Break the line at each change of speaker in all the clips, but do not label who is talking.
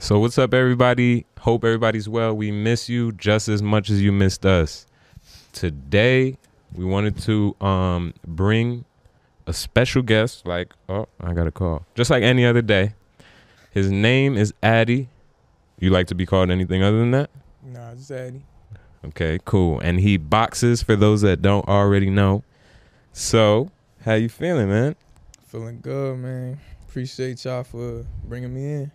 So what's up, everybody? Hope everybody's well. We miss you just as much as you missed us. Today, we wanted to um bring a special guest. Like, oh, I got a call. Just like any other day. His name is Ade. You like to be called anything other than that?
Nah, just Ade.
Okay, cool. And he boxes for those that don't already know. So, how you feeling, man?
Feeling good, man. Appreciate y'all for bringing me in.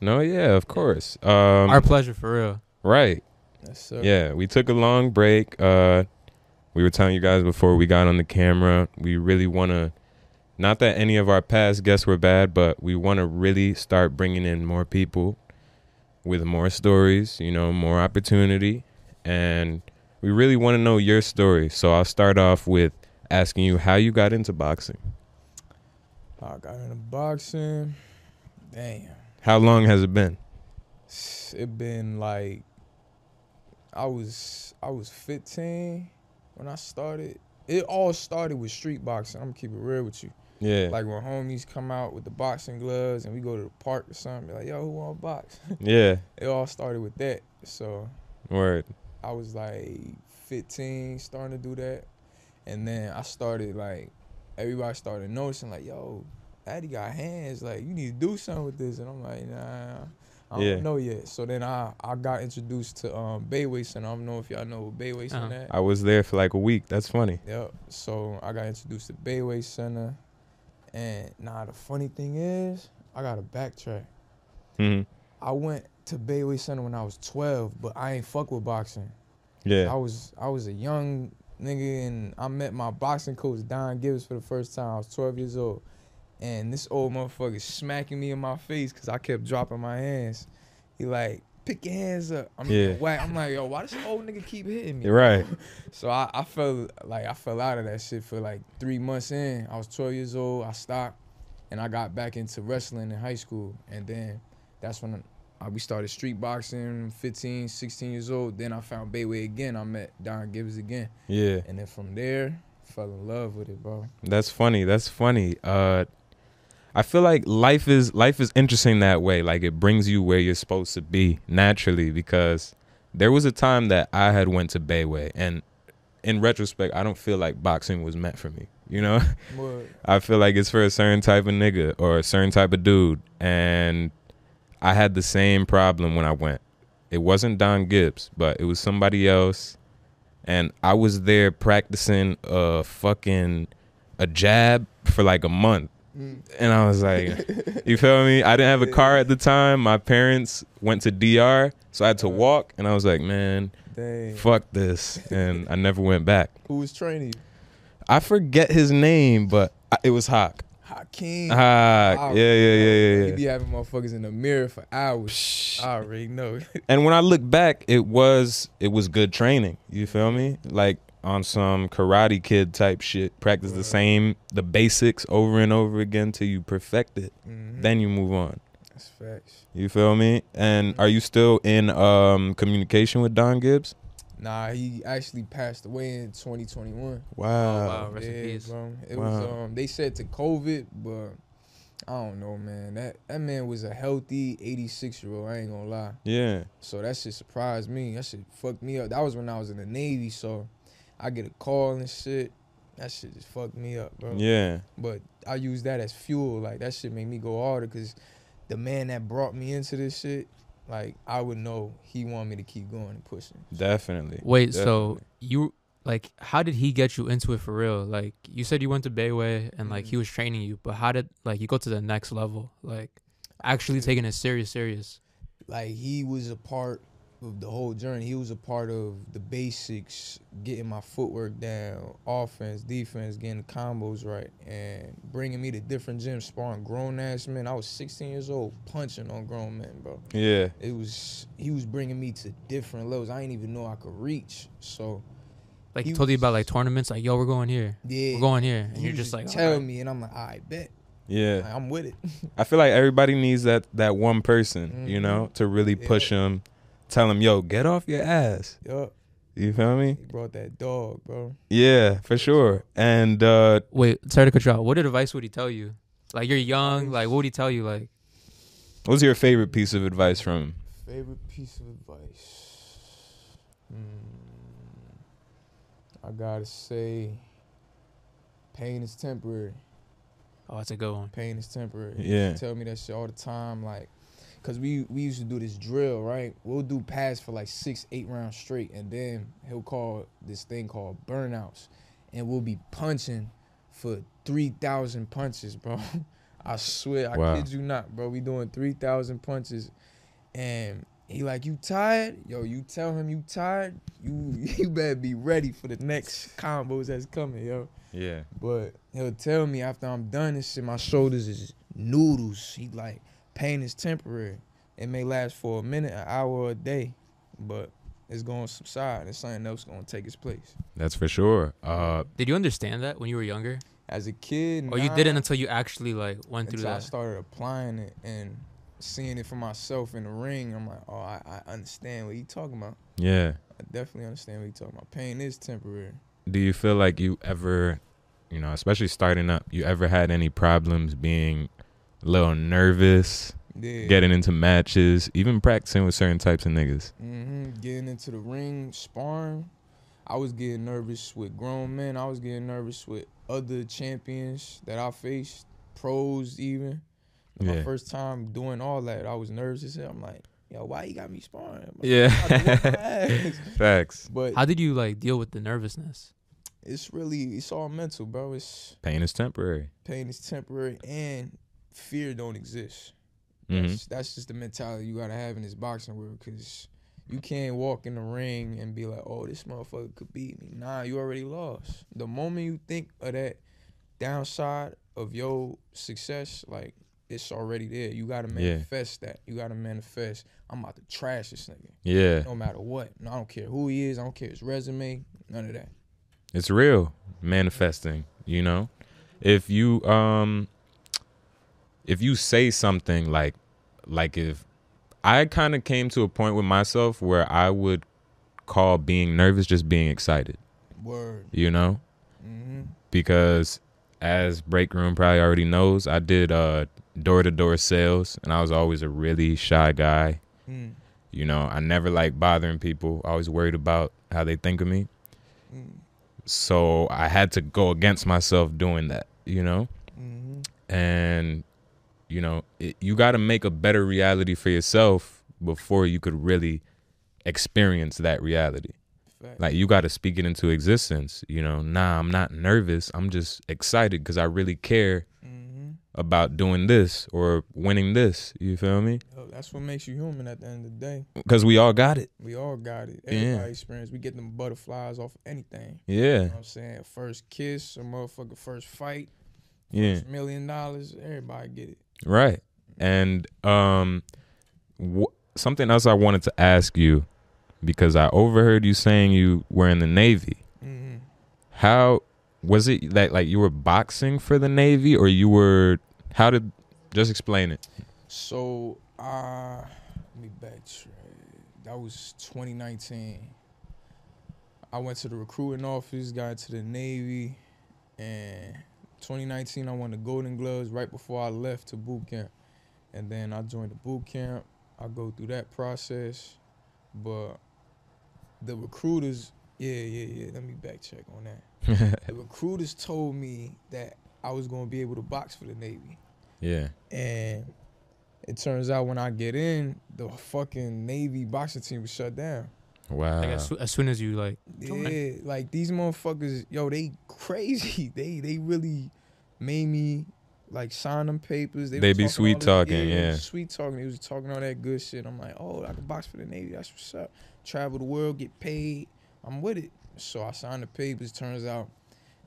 No, yeah, of course. Um,
Our pleasure for real.
right.
Yes, sir.
Yeah, we took a long break. Uh, we were telling you guys before we got on the camera, we really want to, not that any of our past guests were bad, but we want to really start bringing in more people with more stories, you know, more opportunity. And we really want to know your story. So I'll start off with asking you how you got into boxing.
I got into boxing. Damn.
How long has it been?
It been like I was I was 15 when I started. It all started with street boxing. I'm gonna keep it real with you.
Yeah.
Like when homies come out with the boxing gloves and we go to the park or something, be like, yo, who want to box?
yeah.
it all started with that. So
Word.
I was like 15, starting to do that, and then I started like everybody started noticing like, yo, Ade got hands. Like you need to do something with this, and I'm like, nah. I don't
Yeah.
know yet. So then I, I got introduced to um Bayway Center. I don't know if y'all know what Bayway Center
Uh-huh.
I was there for like a week. That's funny.
Yep. So I got introduced to Bayway Center. And nah, the funny thing is, I got to backtrack.
hmm
I went to Bayway Center when I was 12, but I ain't fuck with boxing. Yeah. I
Yeah.
was I was a young nigga and I met my boxing coach Don Gibbs for the first time. I was 12 years old, and this old motherfucker smacking me in my face because I kept dropping my hands. He like pick your hands up. I'm
Yeah.
whack. I'm like yo, why does this old nigga keep hitting me?
You're right.
So I, I felt like I fell out of that shit for like three months in. I was 12 years old. I stopped, and I got back into wrestling in high school, and then that's when I, we started street boxing. 15, 16 years old. Then I found Bayway again. I met Don Gibbs again,
Yeah.
and then from there, fell in love with it, bro.
That's funny. That's funny. Uh, I feel like life is life is interesting that way. Like it brings you where you're supposed to be naturally. Because there was a time that I had went to Bayway, and in retrospect, I don't feel like boxing was meant for me. You know, I feel like it's for a certain type of nigga or a certain type of dude, and I had the same problem when I went. It wasn't Don Gibbs, but it was somebody else, and I was there practicing a fucking a jab for like a month, and I was like, you feel me? I didn't have a car at the time. My parents went to DR, so I had to walk, and I was like, man,
dang,
fuck this, and I never went back.
who was training you?
I forget his name, but I- it was Hawk.
Hakeem.
Ah,
I
yeah, yeah, yeah, yeah,
He be having motherfuckers in the mirror for hours.
Psh.
I already know.
And when I look back, it was it was good training. You feel me? Like on some Karate Kid type shit. Practice the same, the basics over and over again till you perfect it.
Mhm.
Then you move on.
that's facts.
You feel me? And are you still in um communication with Don Gibbs?
Nah, he actually passed away in 2021.
Wow.
wow. Rest in
yeah,
peace.
bro. It was um they said to COVID, but I don't know, man. That that man was a healthy 86 year old. I ain't gonna lie.
Yeah.
So that shit surprised me. That shit fucked me up. That was when I was in the Navy, so I get a call and shit. That shit just fucked me up, bro.
Yeah.
But I use that as fuel. Like that shit made me go harder because the man that brought me into this shit, like I would know he wanted me to keep going and pushing.
Definitely.
Wait, so you like how did he get you into it for real? Like you said you went to Bayway and like he
Mhm.
was training you, but how did like you go to the next level? Like actually taking it serious, serious.
like he was a part of the whole journey. He was a part of the basics, getting my footwork down, offense, defense, getting the combos right, and bringing me to different gyms, sparring grown ass men. I was 16 years old, punching on grown men, bro.
Yeah.
It was he was bringing me to different levels. I didn't even know I could reach. So
Like
He
he told you about like tournaments, like yo, we're going here,
yeah,
we're going here, and
he
you're
was
just like,
tell
alright.
me, and I'm like, I bet,
Yeah.
Like, I'm with it.
I feel like everybody needs that that one person, you
Mhm.
know, to really
Yeah.
push them, tell him, "Yo, get off your ass."
yup,
You feel me?
he brought that dog, bro.
Yeah, for sure. And uh
Wait, sorry to cut you out. What advice would he tell you? Like you're young, like what would he tell you? Like
What was your favorite piece of advice from him?
Favorite piece of advice. Hmm. I gotta say, pain is temporary.
Oh, that's a good one.
Pain is temporary. He
Yeah.
used to tell me that shit all the time, like, cause we we used to do this drill, right? We'll do pads for like six, eight rounds straight, and then he'll call this thing called burnouts, and we'll be punching for three thousand punches, bro. I swear, I
Wow.
kid you not, bro. We doing three thousand punches, and he like, you tired? Yo, you tell him you tired. You you better be ready for the next combos that's coming, yo.
Yeah.
But he'll tell me after I'm done and shit, my shoulders is noodles. He like pain is temporary. It may last for a minute, an hour, or a day, but it's gonna subside and something else is gonna take its place.
That's for sure. Uh,
Did you understand that when you were younger,
As a kid,
or you didn't until you actually like went through that?
until I started applying it and seeing it for myself in the ring. I'm like, oh, I, I understand what you're talking about.
yeah.
I definitely understand what you're talking about. Pain is temporary.
Do you feel like you ever, you know, especially starting up, you ever had any problems being a little nervous,
Yeah.
getting into matches, even practicing with certain types of niggas?
hmm Getting into the ring, sparring. I was getting nervous with grown men. I was getting nervous with other champions that I faced, pros even. My first time doing all that, I was nervous as hell. I'm like, yo, why you got me sparring? I'm
Yeah.
to whoop my ass.
Facts.
but
How did you like deal with the nervousness?
it's really, it's all mental, bro. It's
Pain is temporary.
pain is temporary and fear don't exist.
hmm
That's, that's just the mentality you gotta have in this boxing world, cause you can't walk in the ring and be like, "Oh, this motherfucker could beat me." Nah, you already lost. The moment you think of that downside of your success, like it's already there. You gotta
Yeah.
manifest that. You gotta manifest. I'm about to trash this nigga,
Yeah.
no matter what. No, I don't care who he is. I don't care his resume. None of that.
It's real. Manifesting, you know? If you um if you say something like like if I kind of came to a point with myself where I would call being nervous just being excited,
Word.
you know?
hmm
Because as Break Room probably already knows, I did uh door to door sales and I was always a really shy guy.
Mm.
You know, I never like bothering people. I was worried about how they think of me.
Mm.
So I had to go against myself doing that, you know?
hmm
And, you know, it, you got to make a better reality for yourself before you could really experience that reality.
Fact.
Like, you got to speak it into existence. You know, nah, I'm not nervous. I'm just excited because I really care
hmm
about doing this or winning this. You feel me?
Yo, that's what makes you human at the end of the day.
Because we all got it.
We all got it.
Yeah.
Everybody experience. We get them butterflies off anything. You
Yeah.
know what I'm saying? First kiss, a motherfucker first fight,
Yeah.
million dollars. Everybody get it.
Right. And um wh- something else I wanted to ask you because I overheard you saying you were in the Navy.
hmm
How was it that like you were boxing for the Navy or you were how did just explain it.
So, uh, let me backtrack. That was 2019. I went to the recruiting office, got into the Navy, and 2019 I won the Golden Gloves right before I left to boot camp. And then I joined the boot camp. I go through that process. But the recruiters, yeah, yeah, yeah, let me back check on that. The recruiters told me that I was going to be able to box for the Navy.
yeah.
And it turns out when I get in, the fucking Navy boxing team was shut down.
Wow.
Like as, as soon as you like, Join.
Yeah, like these motherfuckers, yo, they crazy. They they really made me like sign them papers.
They
was
be sweet talking,
they
yeah.
was Sweet talking. They was talking all that good shit. I'm like, oh, I can box for the Navy. That's what's up. Travel the world, get paid. I'm with it. So I signed the papers. Turns out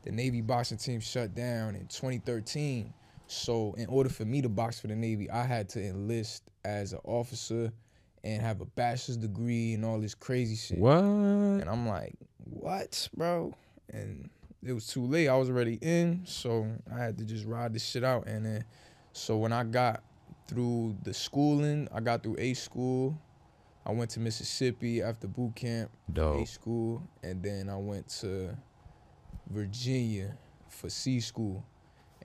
the Navy boxing team shut down in 2013. So in order for me to box for the Navy, I had to enlist as an officer and have a bachelor's degree and all this crazy shit.
what?
And I'm like, what, bro? And it was too late. I was already in, so I had to just ride this shit out. And then, so when I got through the schooling, I got through A school. I went to Mississippi after boot camp,
Dope.
A school, and then I went to Virginia for C school.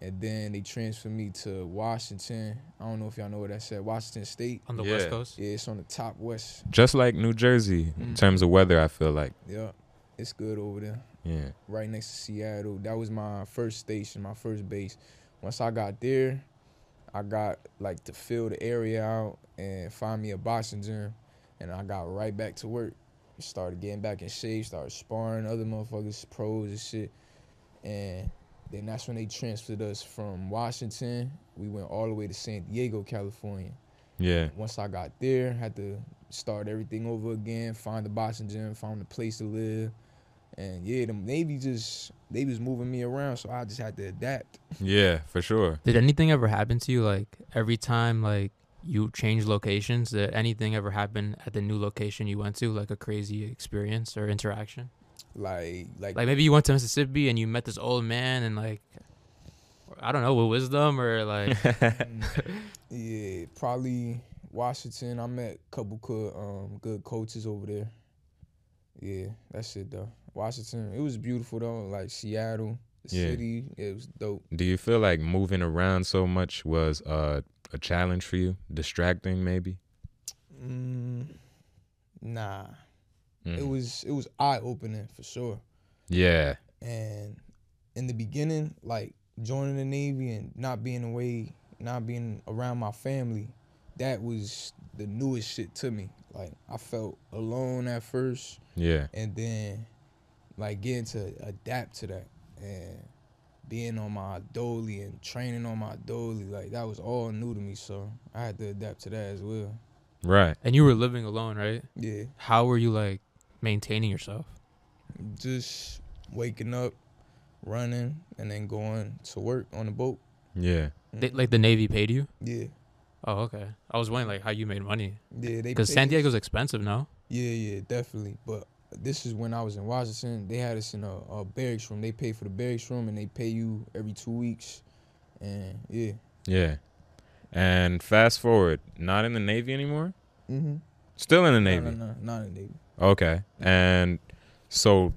And then they transferred me to Washington. I don't know if y'all know where that's at. Washington State.
On the
Yeah.
West Coast.
Yeah, it's on the top west.
Just like New Jersey in
Mm.
terms of weather, I feel like.
Yeah, it's good over there.
Yeah.
right next to Seattle. That was my first station, my first base. Once I got there, I got like to fill the area out and find me a boxing gym, and I got right back to work. Started getting back in shape, started sparring other motherfuckers, pros and shit, and then that's when they transferred us from Washington. We went all the way to San Diego, California.
Yeah.
Once I got there, had to start everything over again, find the boxing gym, find a place to live. And yeah, the Navy just they was moving me around, so I just had to adapt.
Yeah, for sure.
Did anything ever happen to you? Like every time, like you change locations, did anything ever happen at the new location you went to? Like a crazy experience or interaction?
Like like,
Like maybe you went to Mississippi and you met this old man and like I don't know, with wisdom or like
yeah, probably Washington. I met a couple good um good coaches over there. Yeah, that's it though. Washington, it was beautiful though. Like Seattle, the
Yeah.
city, it was dope.
Do you feel like moving around so much was uh, a challenge for you? Distracting, maybe?
Mm, nah,
Mm.
it was it was eye opening for sure.
Yeah.
And in the beginning, like joining the Navy and not being away, not being around my family, that was the newest shit to me. Like I felt alone at first,
Yeah.
and then like getting to adapt to that and being on my dolly and training on my dolly, like that was all new to me. So I had to adapt to that as well.
Right.
and you were living alone, right?
Yeah,
How were you like maintaining yourself?
just waking up, running, and then going to work on the boat.
Yeah.
They, like the Navy paid you?
Yeah,
Oh, okay. I was wondering like how you made money
yeah. They
because
paid
San
us-
Diego's expensive, no?
Yeah, yeah, definitely. But this is when I was in Washington. They had us in a, a barracks room. They pay for the barracks room, and they pay you every two weeks. And yeah.
Yeah. And fast forward, not in the Navy anymore?
Mm-hmm.
Still in the
No,
Navy.
no, no, not in the Navy.
Okay. And so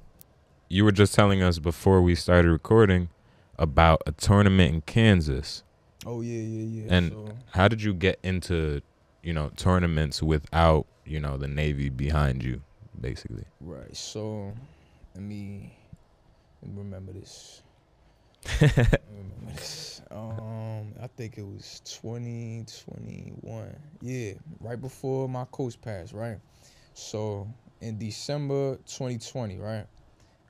you were just telling us before we started recording about a tournament in Kansas.
Oh yeah, yeah, yeah.
And-
so,
How did you get into, you know, tournaments without, you know, the Navy behind you, basically?
right. So let me, remember this. Remember this. Um, I think it was 2021. Yeah, right before my coach passed, right? So in December 2020, right?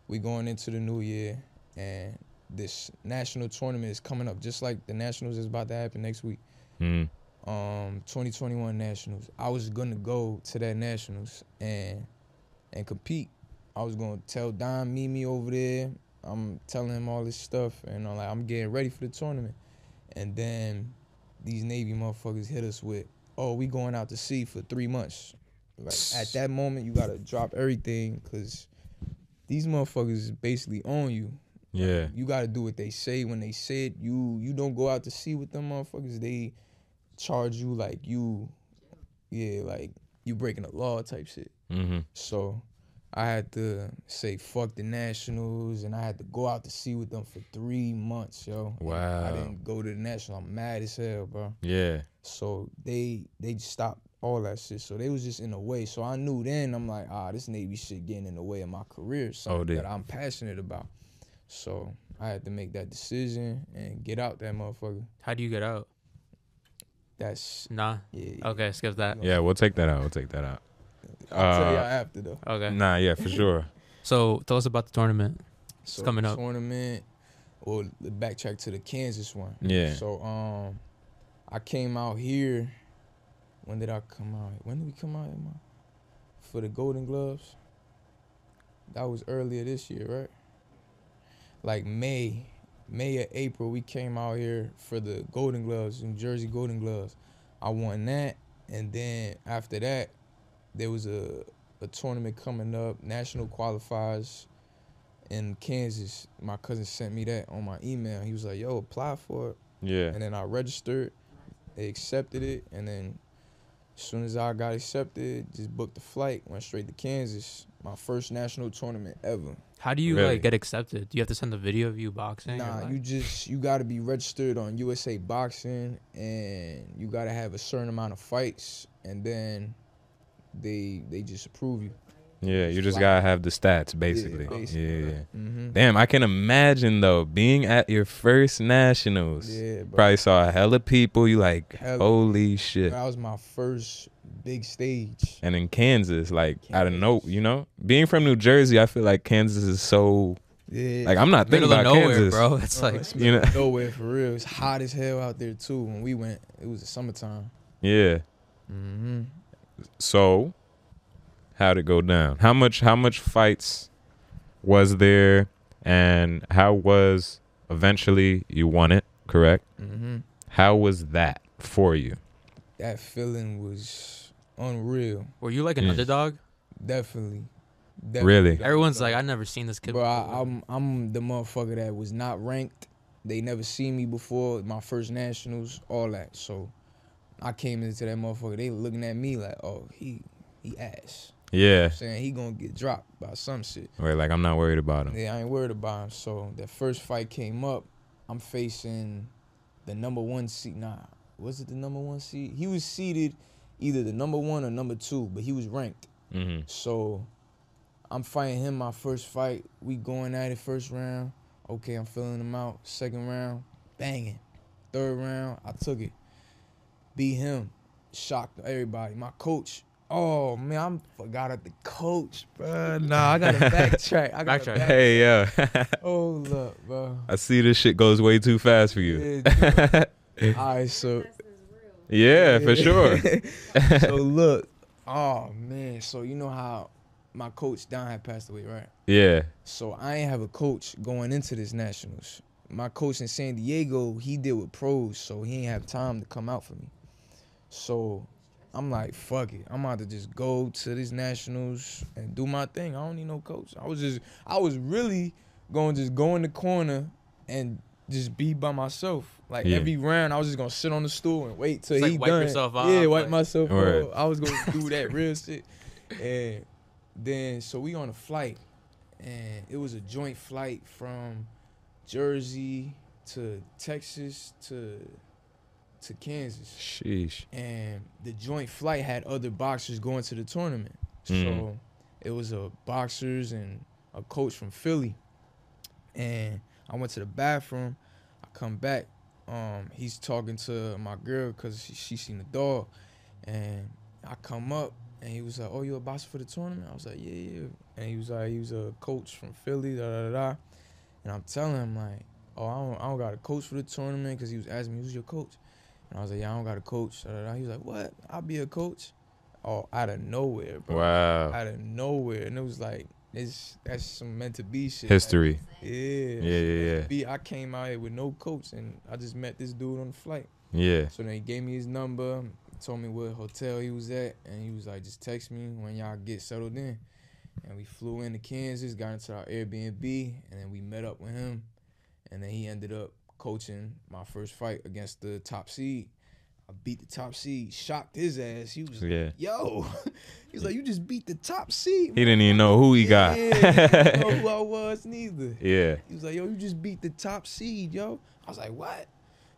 We going into the new year and this national tournament is coming up just like the nationals is about to happen next week.
Mm.
Um 2021 nationals. I was going to go to that nationals and and compete. I was going to tell Don meet me over there. I'm telling him all this stuff and I'm like I'm getting ready for the tournament. And then these Navy motherfuckers hit us with, "Oh, we going out to sea for 3 months." Like at that moment you got to drop everything cuz these motherfuckers basically own you.
Yeah.
You got to do what they say when they say it. You you don't go out to sea with them motherfuckers. They charge you like you, yeah, like you breaking the law type shit.
Mm-hmm.
So I had to say fuck the Nationals, and I had to go out to sea with them for three months, yo. And I didn't go to the National. I'm mad as hell, bro.
Yeah.
So they they stopped all that shit. So they was just in the way. So I knew then I'm like, ah, this Navy shit getting in the way of my career, something
dear.
that I'm passionate about. So I had to make that decision and get out that motherfucker.
How do you get out?
That's
Nah.
yeah.
Okay, skip that.
Yeah, we'll take that out. We'll take that out.
I'll tell
Uh,
y'all after though.
Okay.
Nah, yeah, for sure.
So tell us about the tournament.
So
coming up.
Tournament. Or the backtrack to the Kansas one.
Yeah.
So um, I came out here. When did I come out? When did we come out? For the Golden Gloves. That was earlier this year, right? Like May, May or April, we came out here for the Golden Gloves, New Jersey Golden Gloves. I won that, and then after that, there was a a tournament coming up, national qualifiers in Kansas. My cousin sent me that on my email. He was like, "Yo, apply for it."
Yeah.
and then I registered. They accepted it, and then As soon as I got accepted, just booked the flight, went straight to Kansas. My first national tournament ever.
How do you
Really?
like get accepted? Do you have to send a video of you boxing? or,
Nah,
like-
you just you gotta be registered on USA Boxing, and you gotta have a certain amount of fights, and then they they just approve you.
Yeah, you just gotta have the stats, basically.
basically.
Yeah, yeah.
Mm-hmm.
Damn, I can imagine though being at your first nationals.
Yeah, bro.
Probably saw a hella people. You like,
Hella
holy shit.
That was my first big stage.
And in Kansas, like out of no,
Kansas.
you know, being from New Jersey, I feel like Kansas is so
Yeah,
like I'm not thinking about
nowhere,
Kansas.
bro. It's
Bro,
like
it's
you know-
nowhere for real. It's hot as hell out there too. When we went, it was the summertime.
Yeah.
Mm-hmm.
So, how'd it go down? How much? How much fights was there? And how was eventually you won it? Correct.
Mm-hmm.
How was that for you?
That feeling was unreal.
were you like an
Yeah.
underdog?
Definitely.
Really?
Everyone's like, I never seen this kid.
Bro,
before."
I, I'm I'm the motherfucker that was not ranked. They never seen me before. My first nationals, all that. So I came into that motherfucker. They looking at me like, oh, he he ass.
Yeah.
Saying he gonna get dropped by some shit.
Right, like I'm not worried about him.
Yeah, I ain't worried about him. So that first fight came up. I'm facing the number one seed. Nah, was it the number one seed? He was seeded either the number one or number two, but he was ranked.
Mm-hmm.
So I'm fighting him my first fight. We going at it first round. Okay, I'm filling him out. Second round, banging. Third round, I took it. Beat him. Shocked everybody. My coach. Oh man, I forgot at the coach, bro. Nah, I gotta backtrack. I gotta
Backtrack.
back-
Hey, yeah.
Hold up, bro.
I see this shit goes way too fast for you.
Yeah. All right, so
Yeah, for sure.
so look, oh man, so you know how my coach Don had passed away, right?
Yeah.
So I ain't have a coach going into this nationals. My coach in San Diego, he deal with pros, so he ain't have time to come out for me. So I'm like, fuck it. I'm about to just go to this nationals and do my thing. I don't need no coach. I was just I was really going to just go in the corner and just be by myself. Like
Yeah.
every round, I was just gonna sit on the stool and wait till
It's like
he
wipe
done.
yourself
yeah,
off,
wipe
like-
myself
Word.
off. I was gonna do that real shit. And then so we on a flight, and it was a joint flight from Jersey to Texas to to Kansas,
Sheesh.
and the joint flight had other boxers going to the tournament.
Mhm.
So it was a boxers and a coach from Philly, and I went to the bathroom. I come back. Um, he's talking to my girl because she, she seen the dog, and I come up and he was like, "Oh, you a boxer for the tournament?" I was like, "Yeah, yeah." And he was like, "He was a coach from Philly." Da da da. da. And I'm telling him like, "Oh, I don't, I don't got a coach for the tournament," because he was asking me, "Who's your coach?" And I was like, "Yeah, I don't got a coach." He was like, "What? I'll be a coach." Oh, out of nowhere, bro.
Wow.
Out of nowhere, and it was like, it's that's some meant to be shit.
History.
Yeah.
Yeah, yeah, yeah.
Be, I came out here with no coach, and I just met this dude on the flight.
Yeah.
So then he gave me his number, told me what hotel he was at, and he was like, just text me when y'all get settled in. And we flew into Kansas, got into our Airbnb, and then we met up with him. And then he ended up coaching my first fight against the top seed. I beat the top seed, shocked his ass. He was like, yo. He's was like, you just beat the top seed.
He didn't even know who he got.
Yeah, he didn't know who I was neither.
yeah.
He was like, yo, you just beat the top seed, yo. I was like, what?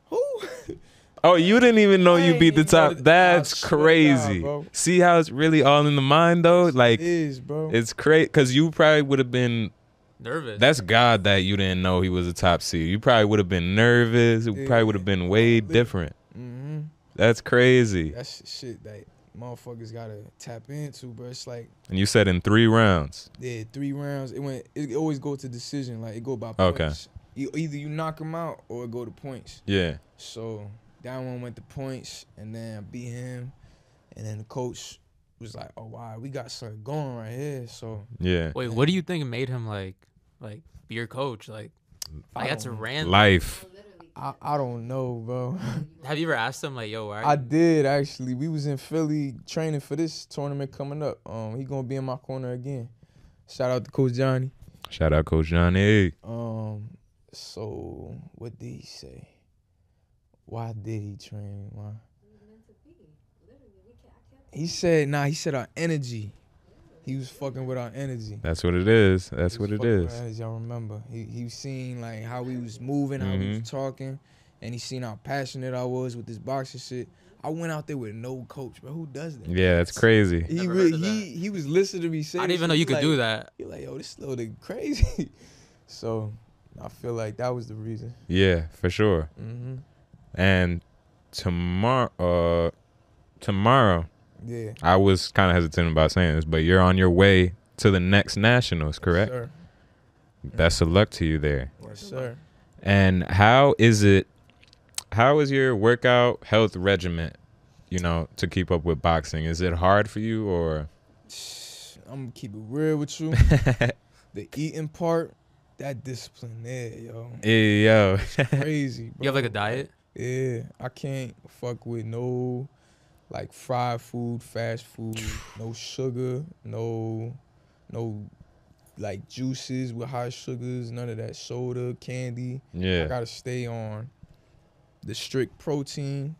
Who?
Oh, you didn't even know you beat the top. That's
God,
crazy. See how it's really all in the mind though? Like
it is, bro.
it's crazy because you probably would have been.
Nervous.
That's God that you didn't know he was a top seed. You probably would have been nervous. It
Yeah.
probably would have been way
Probably.
different.
hmm
That's crazy.
That's shit that motherfuckers gotta tap into, bro. It's like,
And you said in three rounds.
yeah, three rounds. It went. It always go to decision. Like it go by
Okay.
points. You, either you knock them out or go to points.
Yeah.
So that one went to points, and then I beat him, and then the coach was like, "Oh wow, we got something going right here." So
Yeah.
Wait, what do you think made him like, like be your coach? Like,
I
like that's a
don't-
random.
Life.
I, I don't know, bro.
Have you ever asked him like, yo, why?
I did actually. We was in Philly training for this tournament coming up. Um, he gonna be in my corner again. Shout out to Coach Johnny.
Shout out Coach Johnny.
Um, so what did he say? Why did he train? Why? He said, nah, he said our energy. He was fucking with our energy.
That's what it is. That's
He
what
was
it
fucking with our energy, I remember. He he was seeing like how we was moving, how we
Mhm.
was talking, and he seen how passionate I was with this boxing shit. I went out there with no coach, but Who does that?
Yeah, it's crazy.
He
Never
really,
heard of
he he was listening to me say.
I didn't even know you could
like,
do that.
He like, yo, this little nigga crazy. so I feel like that was the reason.
Yeah, for sure.
hmm
And tomorrow, uh, tomorrow,
Yeah.
I was kind of hesitant about saying this, but you're on your way to the next nationals, correct?
Sir.
Best of luck to you there.
Yes, sir.
And how is it? How is your workout health regimen? You know, to keep up with boxing, is it hard for you or?
I'm gonna keep it real with you. the eating part, that discipline there, yo,
Hey, yo,
crazy. Bro.
You have like a diet?
Yeah, I can't fuck with no like fried food, fast food, no sugar, no no like juices with high sugars, none of that soda, candy.
Yeah.
I gotta stay on the strict protein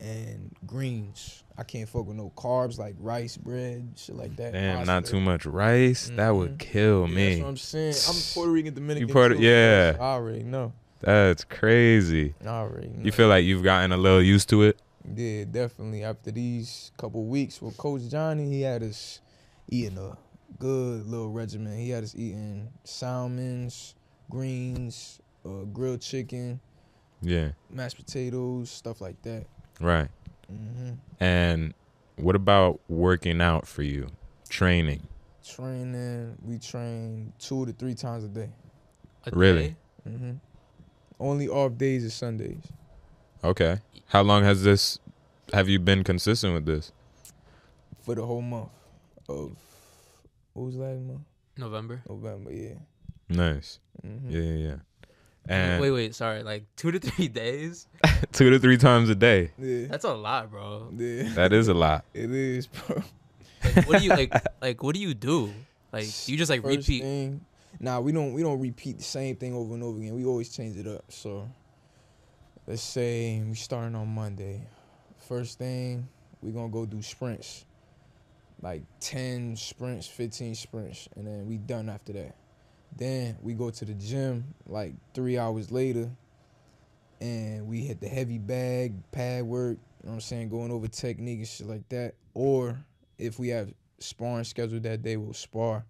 and greens. I can't fuck with no carbs like rice, bread, shit like that.
damn, not too much rice. That would
Mhm.
kill
Yeah,
me.
That's what I'm saying. I'm Puerto Rican Dominican.
You Puerto-
too,
yeah.
I already know.
That's crazy.
I already know.
You feel like you've gotten a little used to it?
Yeah, definitely. After these couple weeks with Coach Johnny, he had us eating a good little regimen. He had us eating salmons, greens, uh, grilled chicken,
Yeah,
mashed potatoes, stuff like that.
right.
hmm
And what about working out for you? Training.
Training, we train two to three times a day.
A
Really?
day?
hmm Only off days is Sundays.
Okay. How long has this? Have you been consistent with this?
for the whole month of what was last month?
November.
November, yeah.
Nice.
hmm
Yeah, yeah, yeah. And
wait, wait, sorry. Like two to three days?
two to three times a day.
Yeah.
That's a lot, bro.
yeah.
That is a lot.
It is, bro.
Like, what do you like? Like, what do you do? Like, do you just like
First
repeat?
Thing, nah, we don't we don't repeat the same thing over and over again. We always change it up. So let's say we starting on Monday. First thing, we're gonna go do sprints. Like ten sprints, fifteen sprints, and then we done after that. Then we go to the gym like three hours later and we hit the heavy bag, pad work, you know what I'm saying, going over technique and shit like that. Or if we have sparring scheduled that day, we'll spar.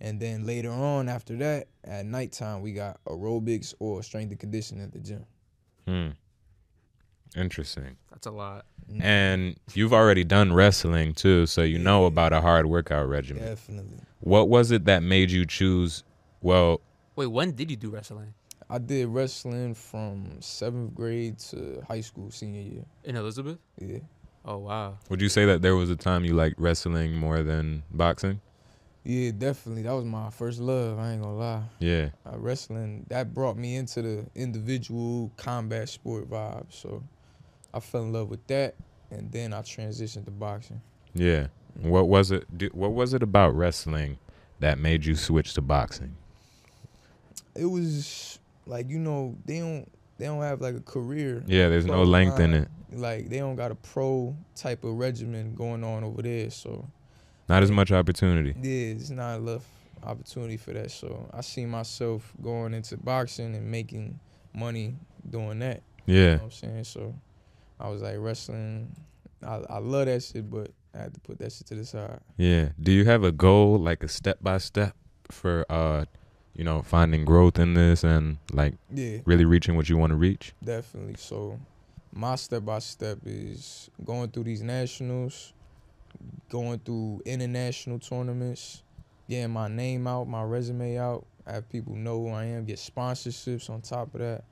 And then later on after that, at nighttime, we got aerobics or strength and conditioning at the gym.
Hmm. Interesting.
That's a lot.
And you've already done wrestling too, so you know about a hard workout regimen.
Definitely.
What was it that made you choose? Well,
Wait, when did you do wrestling?
I did wrestling from seventh grade to high school senior year.
In Elizabeth?
Yeah.
Oh wow.
would you say that there was a time you liked wrestling more than boxing?
Yeah, definitely. That was my first love. I ain't gonna lie.
Yeah.
uh, wrestling that brought me into the individual combat sport vibe. So I fell in love with that, and then I transitioned to boxing.
Yeah. What was it? What was it about wrestling that made you switch to boxing?
It was like you know they don't they don't have like a career.
Yeah, there's no length in it.
Like they don't got a pro type of regimen going on over there. So
Not as much opportunity.
yeah, it's not enough opportunity for that. So I see myself going into boxing and making money doing that. You
Yeah.
know what I'm saying? So I was like wrestling. I, I love that shit, but I had to put that shit to the side.
Yeah. Do you have a goal, like a step by step, for uh, you know, finding growth in this and like
Yeah,
really reaching what you want to reach?
definitely. So my step by step is going through these nationals, going through international tournaments, getting my name out, my resume out, have people know who I am, get sponsorships on top of that,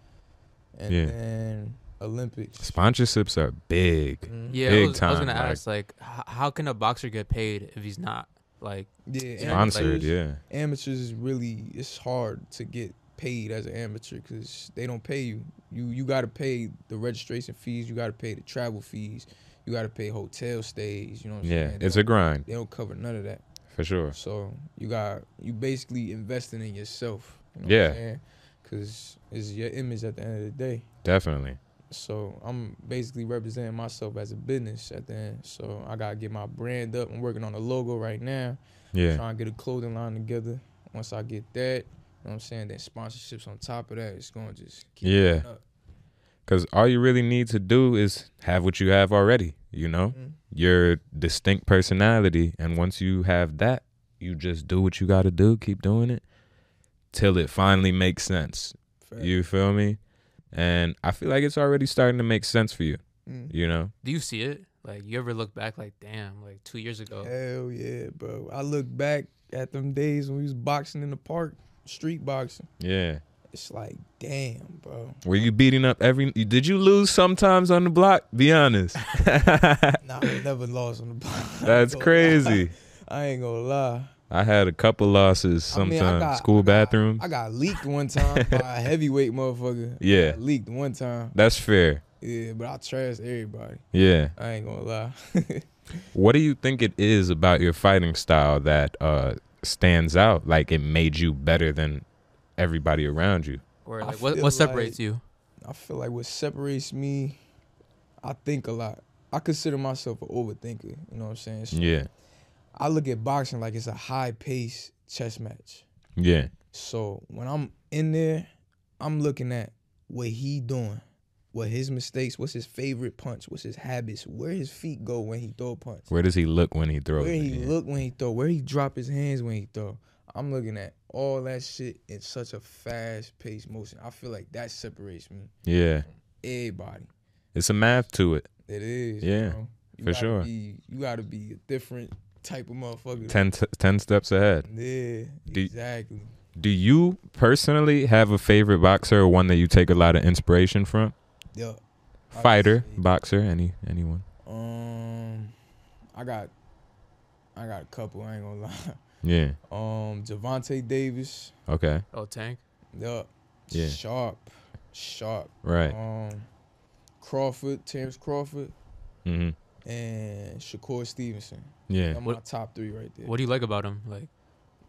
and
Yeah.
then Olympics.
Sponsorships are big.
Mhm.
Yeah,
Big
I, was, I was gonna
like-
ask like, how can a boxer get paid if he's not like?
Yeah,
Yeah,
Sponsored,
amateurs-
yeah.
amateurs is really it's hard to get paid as an amateur because they don't pay you. You you got to pay the registration fees. You got to pay the travel fees. You got to pay hotel stays. You know what I'm
Yeah.
saying? They
It's a grind
They don't cover none of that.
for sure.
So you got you basically investing in yourself. You know
Yeah.
Because it's your image at the end of the day.
Definitely.
So I'm basically representing myself as a business at the end. So I gotta get my brand up. I'm working on a logo right now.
Yeah.
Trying to get a clothing line together. Once I get that, you know what I'm saying? Then sponsorships on top of that. It's gonna just keep
Yeah.
Going up.
Because all you really need to do is have what you have already, you know?
Mhm.
Your distinct personality. And once you have that, you just do what you got to do, keep doing it till it finally makes sense.
Fact.
You feel me? And I feel like it's already starting to make sense for you,
Mm.
you know?
Do you see it? Like you ever look back like, damn, like two years ago.
Hell yeah, bro. I look back at them days when we was boxing in the park, street boxing.
Yeah.
It's like, damn, bro.
Were you beating up every. Did you lose sometimes on the block? Be honest.
Nah, I never lost on the block.
That's
gonna
crazy.
I ain't gonna lie.
I had a couple losses
I mean,
sometimes.
I got-
School
I got-
bathrooms.
I got leaked one time by a heavyweight motherfucker.
Yeah.
I leaked one time.
That's fair.
Yeah, but I trashed everybody.
Yeah.
I ain't gonna lie.
What do you think it is about your fighting style that uh stands out? Like it made you better than everybody around you?
Or like what what separates
like-
you?
I feel like what separates me, I think a lot. I consider myself an overthinker. You know what I'm saying? So
Yeah.
I look at boxing like it's a high pace chess match.
Yeah.
So when I'm in there, I'm looking at what he doing, what his mistakes, what's his favorite punch, what's his habits, where his feet go when he throw a punch,
Where does he look when he throws
where
it?
he
Yeah.
look when he throw, where he drop his hands when he throw. I'm looking at all that shit in such a fast paced motion. I feel like that separates me.
Yeah.
Everybody.
It's a math to it.
It is.
Yeah.
You
for sure.
Be, you gotta be a different type of motherfucker.
Ten, t- 10 steps ahead.
Yeah,
Do-
exactly.
Do you personally have a favorite boxer or one that you take a lot of inspiration from?
Yeah.
Fighter, boxer, any anyone?
Um, I got, I got a couple. I ain't gonna lie.
Yeah.
Um, Gervonta Davis.
Okay.
Oh, Tank.
Yup.
Yeah.
Sharp, sharp.
Right.
Um, Crawford, Terrence Crawford,
Mhm.
and Shakur Stevenson.
Yeah.
I'm
What-
my top three right there.
What do you like about him? Like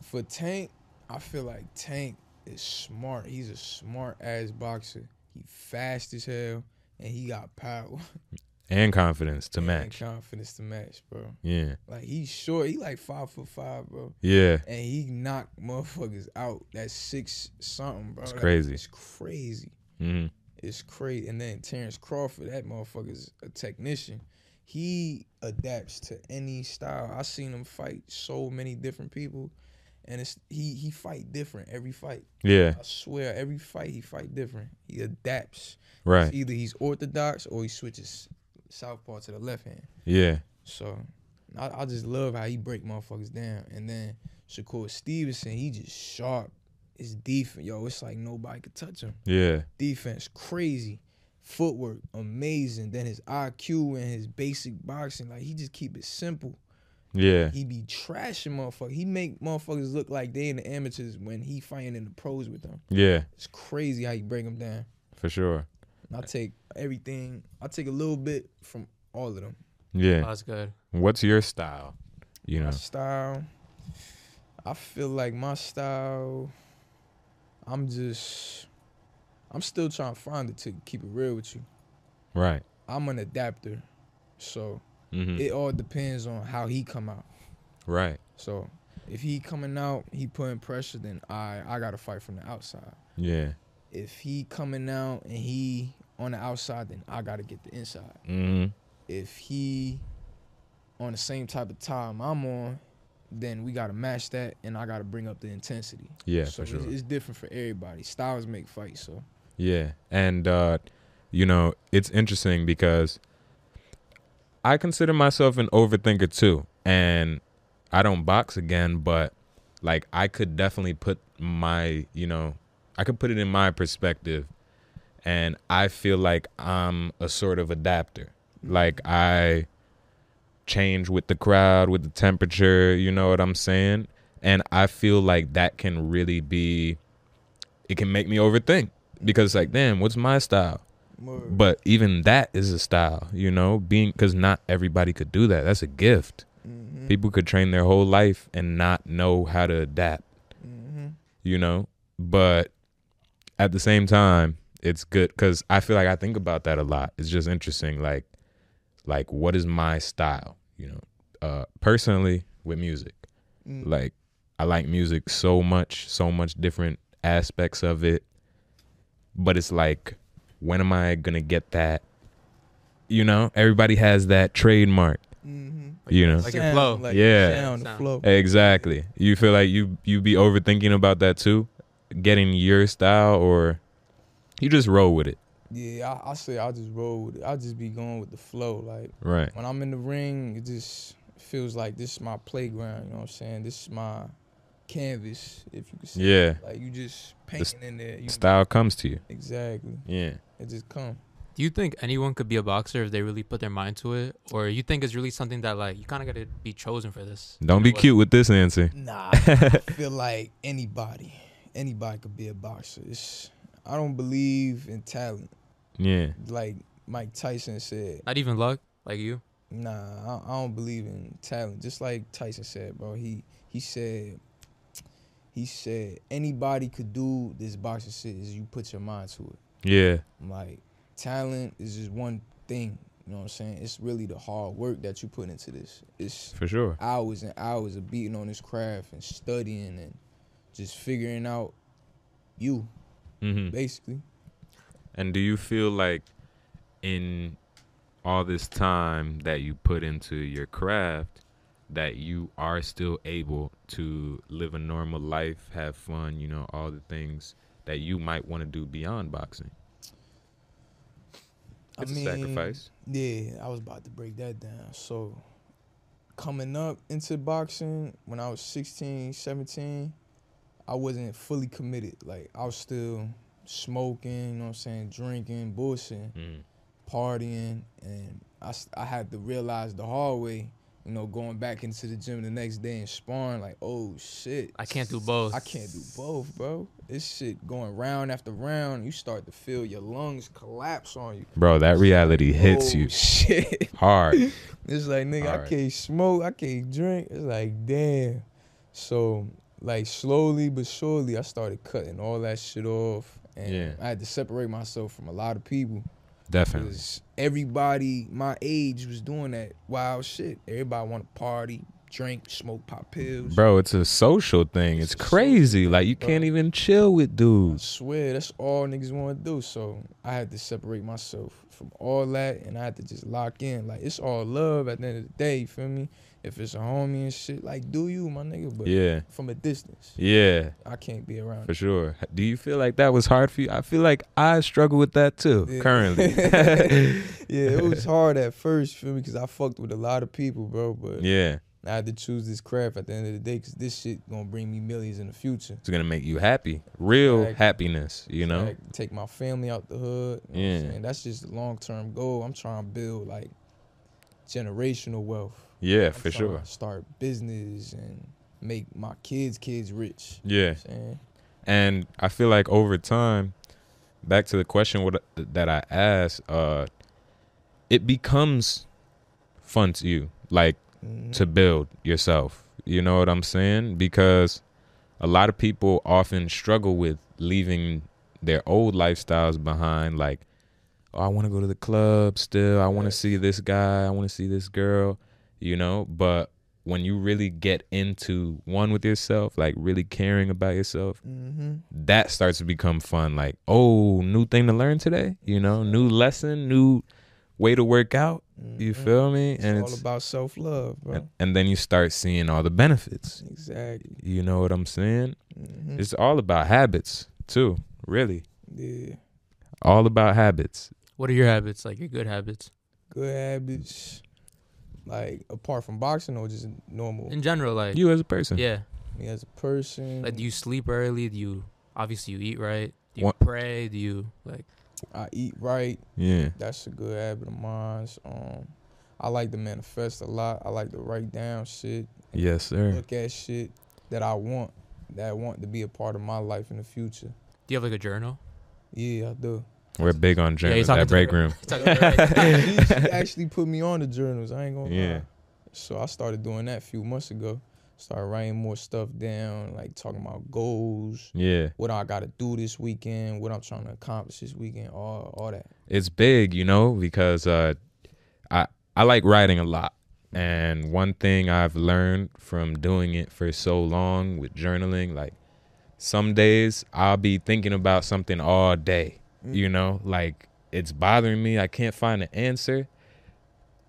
For Tank, I feel like Tank is smart. He's a smart ass boxer. He fast as hell, and he got power.
And confidence to
and
match.
confidence to match, bro.
Yeah.
Like he's short. He like five foot five, bro.
Yeah.
And he knocked motherfuckers out. That's six something, bro.
It's crazy.
It's crazy.
Mhm.
It's crazy. And then Terrence Crawford, that motherfucker's a technician. He adapts to any style. I seen him fight so many different people, and it's he he fight different every fight.
Yeah.
I swear, every fight he fight different. He adapts.
Right.
It's either he's orthodox or he switches southpaw to the left hand.
Yeah.
So I, I just love how he break motherfuckers down. And then Shakur Stevenson, he just sharp. His defense, yo, it's like nobody could touch him.
Yeah.
Defense crazy, footwork amazing. Then his IQ and his basic boxing, like he just keep it simple.
Yeah.
He be trashing motherfuckers. He make motherfuckers look like they in the amateurs when he fighting in the pros with them.
Yeah.
It's crazy how you break them down.
For sure.
And I take everything. I take a little bit from all of them.
oh,
Yeah.
that's good.
What's your style? You know,
My
know.
style. I feel like my style. I'm just. I'm still trying to find it to keep it real with you.
Right.
I'm an adapter, so
Mhm.
it all depends on how he come out.
right.
So if he coming out, he putting pressure, then I I gotta fight from the outside.
Yeah.
If he coming out and he on the outside, then I gotta get the inside.
Mhm.
If he on the same type of time I'm on, then we gotta match that, and I gotta bring up the intensity.
Yeah,
so
for sure.
It's, it's different for everybody. Styles make fights, so
Yeah. And uh you know, it's interesting because I consider myself an overthinker too. And I don't box again, but like I could definitely put my, you know, I could put it in my perspective and I feel like I'm a sort of adapter. Like I change with the crowd, with the temperature, you know what I'm saying? And I feel like that can really be it can make me overthink because it's like damn, what's my style?
Word.
But even that is a style, you know, being cuz not everybody could do that. That's a gift.
Mhm.
People could train their whole life and not know how to adapt
Mhm.
you know but at the same time it's good because I feel like I think about that a lot. It's just interesting, like like what is my style? You know, uh, personally with music,
Mm.
like I like music so much, so much different aspects of it. But it's like, when am I gonna get that? You know, everybody has that trademark.
Mm-hmm.
You know,
Like your flow.
Like
Yeah.
Sound. flow.
exactly. You feel like you you be overthinking about that too, getting your style, or you just roll with it,
Yeah, I, I say I just roll with it. I just be going with the flow. Like
right?
when I'm in the ring, it just feels like this is my playground. You know what I'm saying? This is my canvas, if you could say.
Yeah,
Like you just painting in there. You,
style comes to you.
Exactly.
Yeah.
It just come.
Do you think anyone could be a boxer if they really put their mind to it, or you think it's really something that like you kind of got to be chosen for this?
Don't
in
be
a way?
cute with this answer.
Nah, I feel like anybody, anybody could be a boxer. It's, I don't believe in talent.
Yeah.
Like Mike Tyson said,
Not even luck, like you.
Nah, I, I don't believe in talent. Just like Tyson said, bro. He he said he said anybody could do this boxing shit is you put your mind to it.
Yeah.
Like talent is just one thing. You know what I'm saying? It's really the hard work that you put into this. It's
For sure.
hours and hours of beating on this craft and studying and just figuring out you,
hmm
basically.
And do you feel like in all this time that you put into your craft that you are still able to live a normal life, have fun, you know, all the things that you might want to do beyond boxing? It's a sacrifice.
Yeah, I was about to break that down. So, coming up into boxing when I was 16, 17, I wasn't fully committed. Like, I was still smoking, you know what I'm saying, drinking, bullshitting,
Mm.
partying. And I, I had to realize the hard way, you know, going back into the gym the next day and sparring, like, oh shit.
I can't do both.
I can't do both, bro. This shit going round after round, you start to feel your lungs collapse on you.
Bro, that reality hits
Oh,
you
Shit.
hard.
It's like nigga, I can't smoke, I can't drink. It's like damn. So like slowly but surely, I started cutting all that shit off, and
Yeah.
I had to separate myself from a lot of people
Definitely.
because everybody my age was doing that wild shit. Everybody want to party, drink, smoke, pop pills.
Bro, it's a social thing. It's
It's
crazy.
thing,
Like you
bro.
can't even chill with dudes.
I swear that's all niggas want to do. So I had to separate myself from all that, and I had to just lock in. Like it's all love at the end of the day. You feel me? If it's a homie and shit, like do you, my nigga? But
Yeah.
from a distance,
Yeah.
I can't be around.
For sure. Do you feel like that was hard for you? I feel like I struggle with that too
Yeah.
currently.
yeah, it was hard at first, feel me? Because I fucked with a lot of people, bro. But
yeah.
I had to choose this craft at the end of the day because this shit gonna bring me millions in the future.
It's gonna make you happy. Real
Exactly.
happiness, you know?
Like, take my family out the hood. You know
Yeah.
what I'm saying? That's just the long term goal. I'm trying to build like generational wealth.
Yeah, for sure.
Start business and make my kids' kids rich.
Yeah.
You know what I'm saying?
And I feel like over time, back to the question what that I asked, uh it becomes fun to you. Like
Mhm.
to build yourself. You know what I'm saying? Because a lot of people often struggle with leaving their old lifestyles behind. Like, oh, I want to go to the club still. I want to see this guy. I want to see this girl, you know? But when you really get into one with yourself, like really caring about yourself,
Mhm.
that starts to become fun. Like, oh, new thing to learn today, you know, new lesson, new way to work out. You
Mhm.
feel me?
It's
and
all
it's all
about self love, bro.
and, and then you start seeing all the benefits.
exactly.
You know what I'm saying?
Mhm.
It's all about habits too, really.
yeah.
All about habits.
What are your habits? Like your good habits
Good habits. Like apart from boxing or just normal.
in general? Like
You as a person.
yeah.
me as a person.
Like do you sleep early? Do you obviously you eat right? Do you
What-
pray? Do you like?
I eat right.
Yeah.
That's a good habit of mine. Um, I like to manifest a lot. I like to write down shit,
Yes, sir.
look at shit that I want, that I want to be a part of my life in the future.
Do you have like a journal?
Yeah, I do.
We're big on journals
talking
at
to the
break room.
Talking about the right-
He- she actually put me on the journals. I ain't gonna
Yeah.
lie. So I started doing that a few months ago. Started writing more stuff down, like talking about goals,
Yeah.
what I got to do this weekend, what I'm trying to accomplish this weekend, all all that.
it's big, you know, because uh, I I like writing a lot, and one thing I've learned from doing it for so long with journaling, like some days I'll be thinking about something all day,
Mm.
you know, like it's bothering me, I can't find an answer,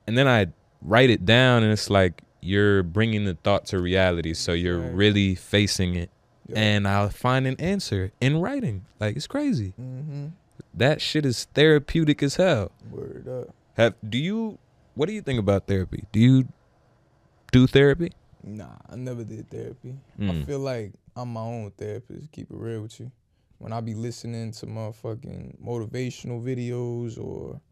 and then I write it down, and it's like you're bringing the thought to reality, so you're
Right.
really facing it, and I'll find an answer in writing, like it's crazy.
Mm-hmm.
That shit is therapeutic as hell.
Word up.
Have do you what do you think about therapy? Do you do therapy?
Nah, I never did therapy. I
Mm.
feel like I'm my own therapist. Keep it real with you. When I be listening to motherfucking motivational videos or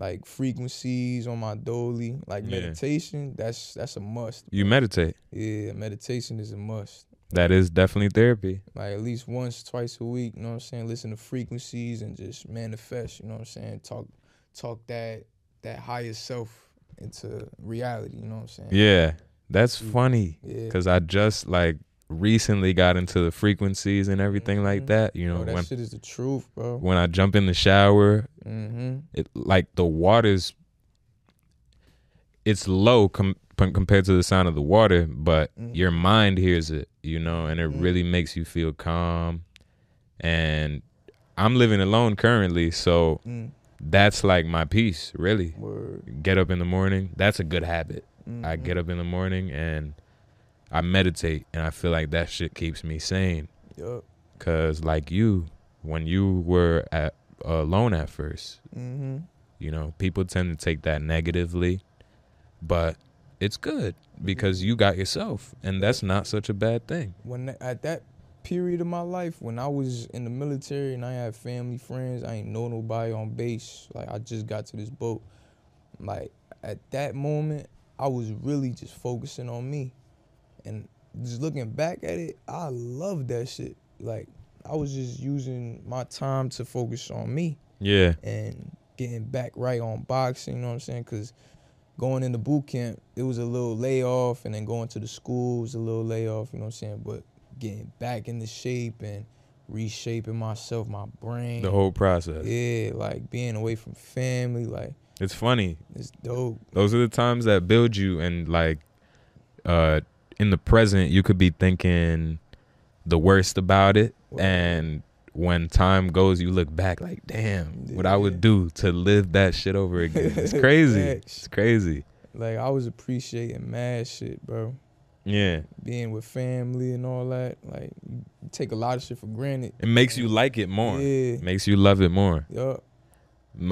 like frequencies on my dolly, like
Yeah.
meditation, that's that's a must.
You meditate.
Yeah, meditation is a must.
That is definitely therapy.
Like at least once, twice a week, you know what I'm saying? Listen to frequencies and just manifest, you know what I'm saying? Talk talk that that higher self into reality, you know what I'm saying?
Yeah. That's funny
Yeah.
cuz I just like recently got into the frequencies and everything like
Mhm.
that, you know,
Bro, that
when
shit is the truth, bro.
when I jump in the shower,
Mm-hmm.
it like the water's it's low com- com- compared to the sound of the water, but
Mhm.
your mind hears it, you know, and it
Mhm.
really makes you feel calm. And I'm living alone currently, so
Mm.
that's like my peace, really.
Word.
Get up in the morning, that's a good habit. I
Mhm.
get up in the morning and I meditate, and I feel like that shit keeps me sane.
Yup.
Cause like you, when you were at alone at first,
Mm-hmm.
you know, people tend to take that negatively, but it's good because you got yourself, and that's not such a bad thing.
When at that period of my life, when I was in the military and I had family, friends, I ain't know nobody on base. Like I just got to this boat. Like at that moment, I was really just focusing on me, and just looking back at it, I love that shit. Like I was just using my time to focus on me.
Yeah,
and getting back right on boxing, you know what I'm saying? Because going into boot camp, it was a little layoff, and then going to the school was a little layoff, you know what I'm saying? But getting back into shape and reshaping myself, my brain.
the whole process.
Yeah, like being away from family, like
It's funny.
it's dope.
Those are the times that build you, and like, uh, in the present, you could be thinking the worst about it, and when time goes, you look back like, damn, what I would do to live that shit over again. It's crazy. It's crazy.
Like I was appreciating mad shit, bro.
Yeah,
Being with family and all that, like you take a lot of shit for granted.
it makes you like it more.
Yeah.
Makes you love it more.
Yup.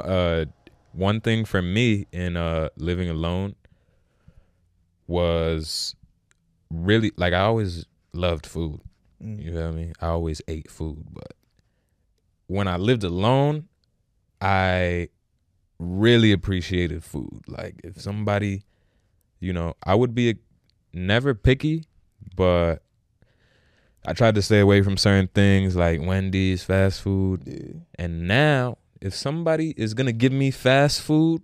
Uh, one thing for me in uh living alone was really like I always loved food.
Mm.
You feel me? I always ate food, but when I lived alone, I really appreciated food. Like if somebody, you know, I would be a, never picky, but I tried to stay away from certain things like Wendy's, fast food.
Yeah.
And now, if somebody is gonna give me fast food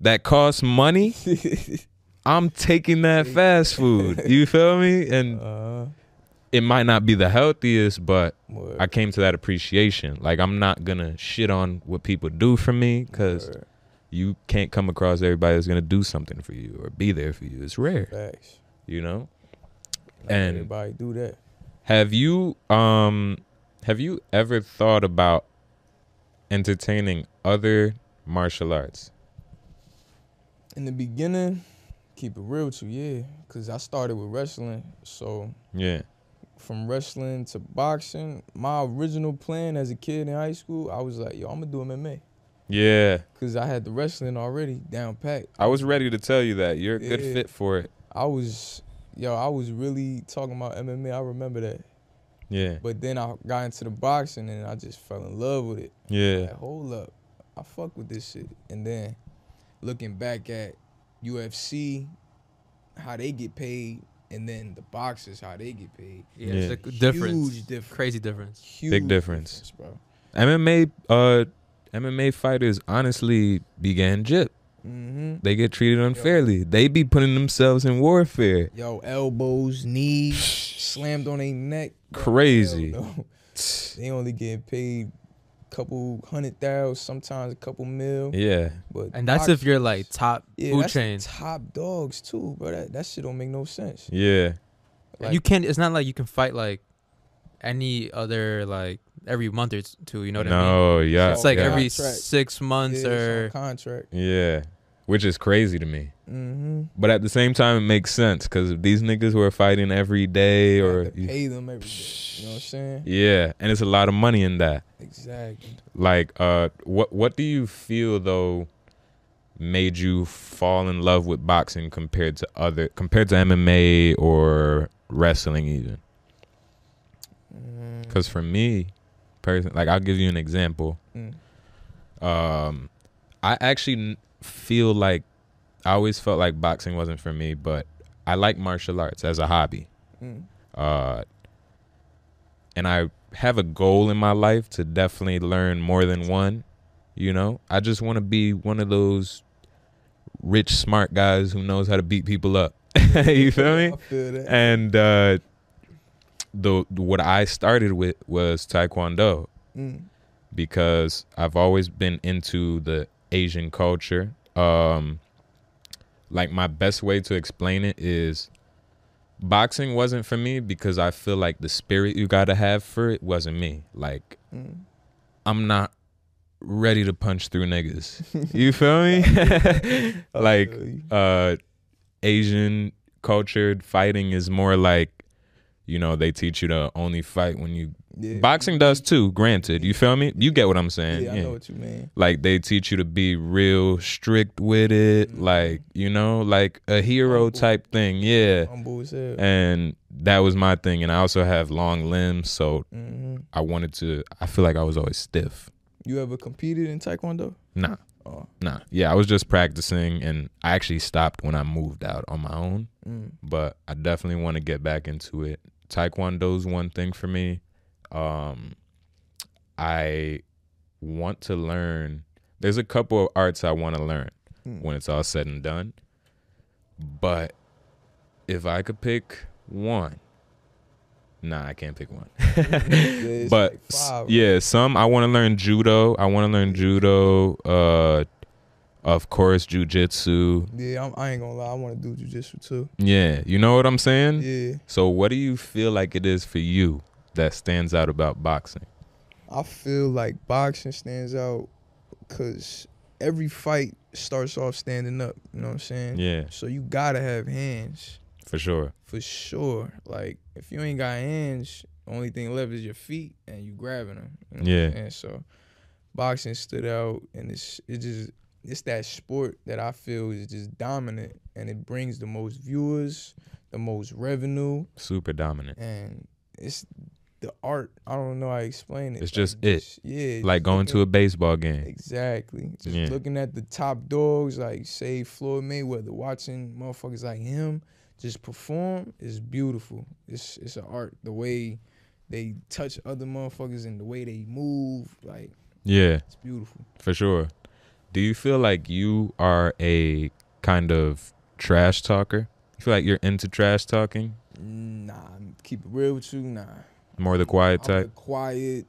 that costs money, I'm taking that fast food. You feel me? And
uh,
it might not be the healthiest, but
word.
I came to that appreciation. Like I'm not gonna shit on what people do for me because you can't come across everybody that's gonna do something for you or be there for you. It's rare,
Facts.
you know.
Not
And-
everybody do that.
Have you um have you ever thought about entertaining other martial arts?
In the beginning, keep it real with you, yeah. Cause I started with wrestling. So
Yeah.
from wrestling to boxing, my original plan as a kid in high school, I was like, yo, I'm gonna do MMA.
Yeah.
Cause I had the wrestling already down pat.
I was ready to tell you that. You're a good fit for it.
I was yo, I was really talking about MMA. I remember that.
Yeah.
But then I got into the boxing and I just fell in love with it.
Yeah.
Like, hold up, I fuck with this shit. And then looking back at UFC, how they get paid, and then the boxers how they get paid.
Yeah, it's a difference.
Huge difference.
Crazy difference.
Huge
difference.
bro.
MMA uh MMA fighters honestly began jip.
Mm-hmm.
They get treated unfairly. They be putting themselves in warfare.
Yo, elbows, knees, slammed on their neck. Bro,
Crazy.
hell no. They only get paid a couple hundred thousand, sometimes a couple mil.
Yeah.
But
And that's if you're like top
yeah,
food
that's
chain.
top dogs too, bro. That, that shit don't make no sense.
Yeah.
Like,
you can't. It's not like you can fight like any other like every month or two. You know what I mean?
no, yeah.
It's like
yeah.
every
Contract.
six months
yeah,
or
contract.
Yeah. Which is crazy to me.
Mm-hmm.
But at the same time, it makes sense because these niggas were fighting every day or.
pay them every day. You know what I'm saying?
Yeah. And it's a lot of money in that.
Exactly.
Like, uh, what what do you feel though made you fall in love with boxing compared to other compared to MMA or wrestling even?
Mm,
Because for me, person, like I'll give you an example.
mm,
Um, I actually feel like I always felt like boxing wasn't for me, but I like martial arts as a hobby.
mm.
Uh, and I have a goal in my life to definitely learn more than one. You know, I just want to be one of those rich, smart guys who knows how to beat people up. you feel me?
I feel that.
And uh, the what I started with was taekwondo
Mm,
because I've always been into the Asian culture. Um, like my best way to explain it is boxing wasn't for me because I feel like the spirit you got to have for it wasn't me. Like
mm.
I'm not ready to punch through niggas. You feel me? Like uh Asian cultured fighting is more like you know, they teach you to only fight when you
Yeah.
boxing does too, granted. You feel me? You get what I'm saying.
Yeah, I know what you mean.
Like they teach you to be real strict with it,
Mhm.
like, you know, like a hero
Humble.
type thing. Yeah.
Humble as hell.
And that was my thing. And I also have long limbs, so
hmm
I wanted to I feel like I was always stiff.
You ever competed in taekwondo?
Nah.
Oh,
Nah. Yeah, I was just practicing and I actually stopped when I moved out on my own.
mm.
But I definitely want to get back into it. Taekwondo's one thing for me. Um I want to learn there's a couple of arts I want to learn
Mm.
when it's all said and done. But if I could pick one, nah, I can't pick one. but
like five.
yeah, some I want to learn judo. I want to learn judo. Uh, of course, jujitsu.
Yeah, I'm, I ain't gonna lie. I want to do jujitsu too.
Yeah, you know what I'm saying.
Yeah,
So, what do you feel like it is for you that stands out about boxing?
I feel like boxing stands out because every fight starts off standing up. You know what I'm saying?
Yeah,
So you gotta have hands
for sure.
for sure. Like if you ain't got hands, the only thing left is your feet and you grabbing them. You know
Yeah.
And So boxing stood out, and it's it just it's that sport that I feel is just dominant, and it brings the most viewers, the most revenue,
Super dominant.
and it's the art. I don't know how to explain it.
It's just it.
Yeah.
Like going
looking-
to a baseball game.
Exactly. Just
Yeah.
looking at the top dogs, like say Floyd Mayweather, watching motherfuckers like him just perform is beautiful. It's it's an art. The way they touch other motherfuckers and the way they move, like
Yeah,
it's beautiful.
for sure. Do you feel like you are a kind of trash talker? You feel like you're into trash talking?
Nah, keep it real with you. Nah,
More the quiet
I'm the
type?
quiet,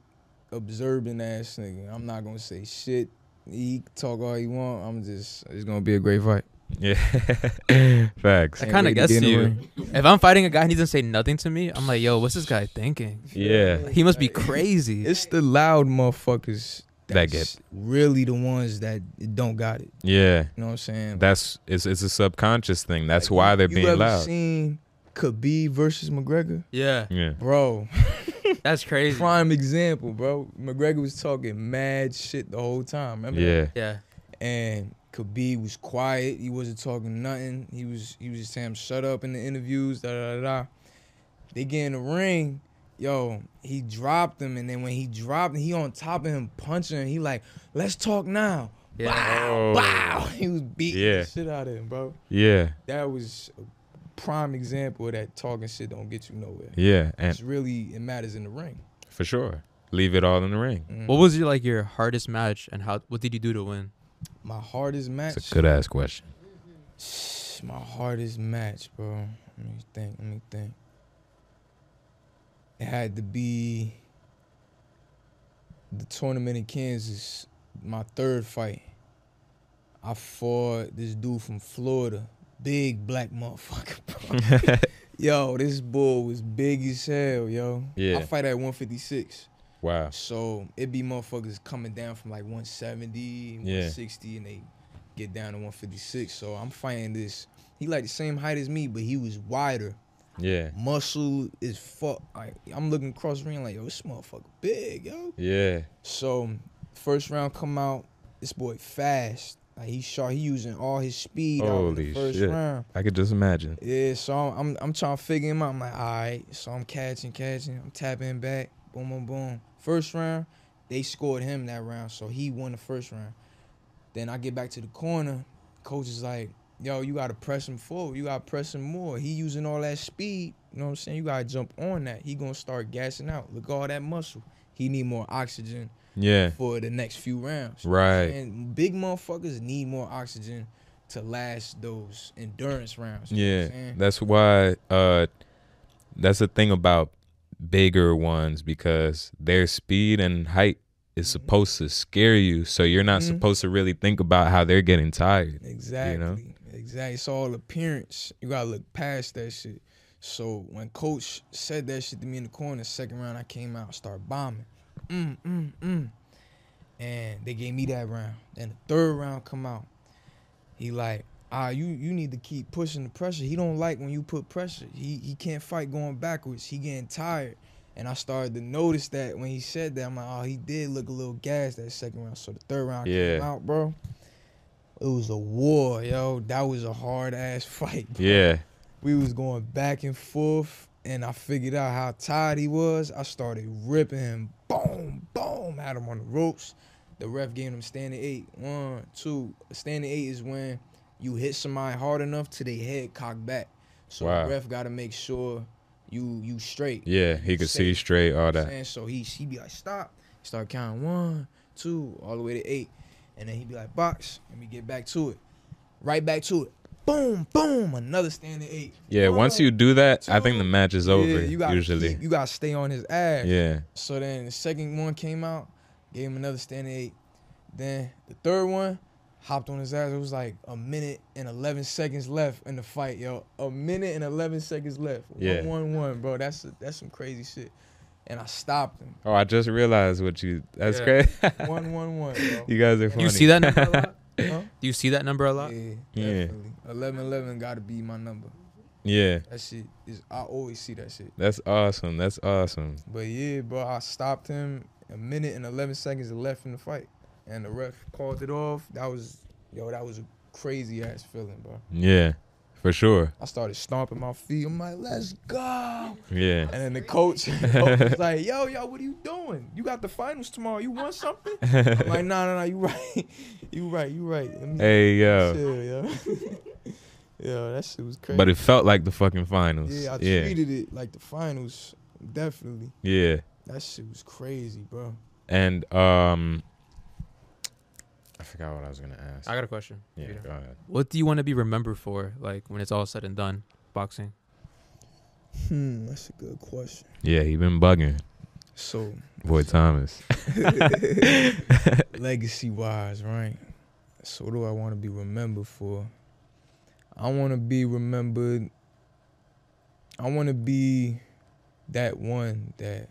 observing ass nigga. I'm not gonna say shit. He talk all he want. I'm just. It's gonna be a great fight.
Yeah. Facts.
I kind of guess
get in the
you. If I'm fighting a guy and he doesn't say nothing to me, I'm like, yo, what's this guy thinking?
Yeah.
He must be crazy.
It's the loud motherfuckers
That
get really the ones that don't got it.
Yeah.
You know what I'm saying?
That's it's it's a subconscious thing. That's
Like,
why they're
you
being
ever
loud.
Seen Khabib versus McGregor,
yeah,
yeah.
bro.
that's crazy.
Prime example, bro. McGregor was talking mad shit the whole time. Remember? that?
Yeah.
Yeah,
And Khabib was quiet. He wasn't talking nothing. He was he was just saying shut up in the interviews. Da da da. da. They get in the ring. Yo, he dropped him, and then when he dropped him, he on top of him punching. him. He like, let's talk now.
yeah.
Wow,
Oh.
wow. He was beating
Yeah.
the shit out of him, bro.
Yeah.
That was a prime example of that talking shit don't get you nowhere.
Yeah. And
It's really it matters in the ring.
for sure. Leave it all in the ring.
Mhm.
What was your like your hardest match and how? What did you do to win?
My hardest match.
It's a good ass question.
My hardest match, bro. Let me think. Let me think. It had to be the tournament in Kansas. My third fight. I fought this dude from Florida, big black motherfucker, yo, this bull was big as hell, yo.
Yeah.
I fight at 156.
Wow.
So it be motherfuckers coming down from like 170,
Yeah.
160, and they get down to 156. So I'm fighting this. He like the same height as me, but he was wider.
Yeah.
Muscle is fuck. Like I'm looking across the ring like, yo, this motherfucker big, yo.
Yeah.
So first round come out, this boy fast. Like he shot, he using all his speed
Holy
the first
shit.
round.
I could just imagine.
Yeah, so I'm, I'm I'm trying to figure him out. I'm like, all right. So I'm catching, catching. I'm tapping back. Boom, boom, boom. First round, they scored him that round, so he won the first round. Then I get back to the corner. Coach is like, yo, you gotta press him forward. You gotta press him more. He using all that speed. You know what I'm saying? You gotta jump on that. He gonna start gassing out. Look at all that muscle. He need more oxygen
Yeah.
for the next few rounds.
Right.
And big motherfuckers need more oxygen to last those endurance rounds. you know what
Yeah. That's why uh that's the thing about bigger ones because their speed and height is
Mhm.
supposed to scare you. So you're not
Mhm.
supposed to really think about how they're getting tired.
Exactly. You know? Exactly. It's all appearance. You gotta look past that shit. So when coach said that shit to me in the corner, second round I came out, started bombing. Mm, mm, mm. And they gave me that round. Then the third round come out. He like, ah, you you need to keep pushing the pressure. He don't like when you put pressure. He he can't fight going backwards. He getting tired. And I started to notice that when he said that, I'm like, oh, he did look a little gassed that second round. So the third round came
Yeah.
out, bro. It was a war, yo. That was a hard ass fight. Bro.
Yeah.
We was going back and forth, and I figured out how tired he was. I started ripping him, boom, boom, had him on the ropes. The ref gave him standing eight. One, two. Standing eight is when you hit somebody hard enough to their head cock back. So
Wow.
the ref got to make sure you you straight.
Yeah. He could see straight, all
You know what I'm
that.
saying? So he he be like, stop. Start counting one, two, all the way to eight. And then he'd be like, box. Let me get back to it. Right back to it. Boom, boom. Another standing eight.
Yeah, once you do that, I think the match is over
Yeah, you gotta
usually.
keep- you gotta stay on his ass.
Yeah.
So then the second one came out, gave him another standing eight. Then the third one, hopped on his ass. It was like a minute and eleven seconds left in the fight, yo. A minute and eleven seconds left.
Yeah.
One, one, one, bro. That's that's some crazy shit. And I stopped him.
Oh, I just realized what you that's
Yeah.
great.
One, one, one, bro.
you guys are funny.
You see that number a lot?
Huh?
Do you see that number a lot?
Yeah,
Yeah.
definitely. Eleven, eleven got to be my number.
Yeah.
That shit is. I always see that shit.
That's awesome. That's awesome.
But yeah, bro, I stopped him a minute and eleven seconds left in the fight, and the ref called it off. That was, yo, that was a crazy ass feeling, bro.
Yeah. For sure.
I started stomping my feet. I'm like, let's go.
Yeah.
And then the coach, coach was like, yo, yo, what are you doing? You got the finals tomorrow. You want something? I'm like, nah, nah, nah. You right. You right. You right. Me
Hey yo.
chill, yo. yo, that shit was crazy.
But it felt like the fucking finals.
yeah, I
Yeah.
treated it like the finals. Definitely.
Yeah.
That shit was crazy, bro.
And um I forgot what I was gonna ask.
I got a question.
yeah,
Peter.
go ahead.
What do you want to be remembered for, like when it's all said and done, boxing?
Hmm, that's a good question.
Yeah, he been bugging.
So,
Boy Thomas.
legacy wise, right? So, what do I want to be remembered for? I want to be remembered. I want to be that one that